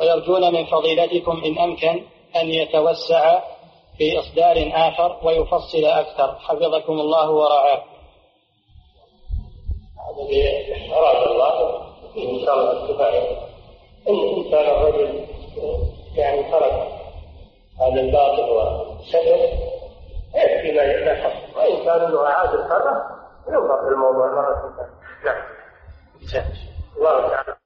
ويرجون من فضيلتكم إن أمكن أن يتوسع في إصدار آخر ويفصل أكثر. حفظكم الله ورعاه.
هذا أراد الله إن شاء الله الكفاية إن كان الرجل يعني ترك هذا الباطل وسكت يكفي ما يحصل وإن كان أنه أعاد الكرة ينظر في الموضوع مرة ثانية نعم الله تعالى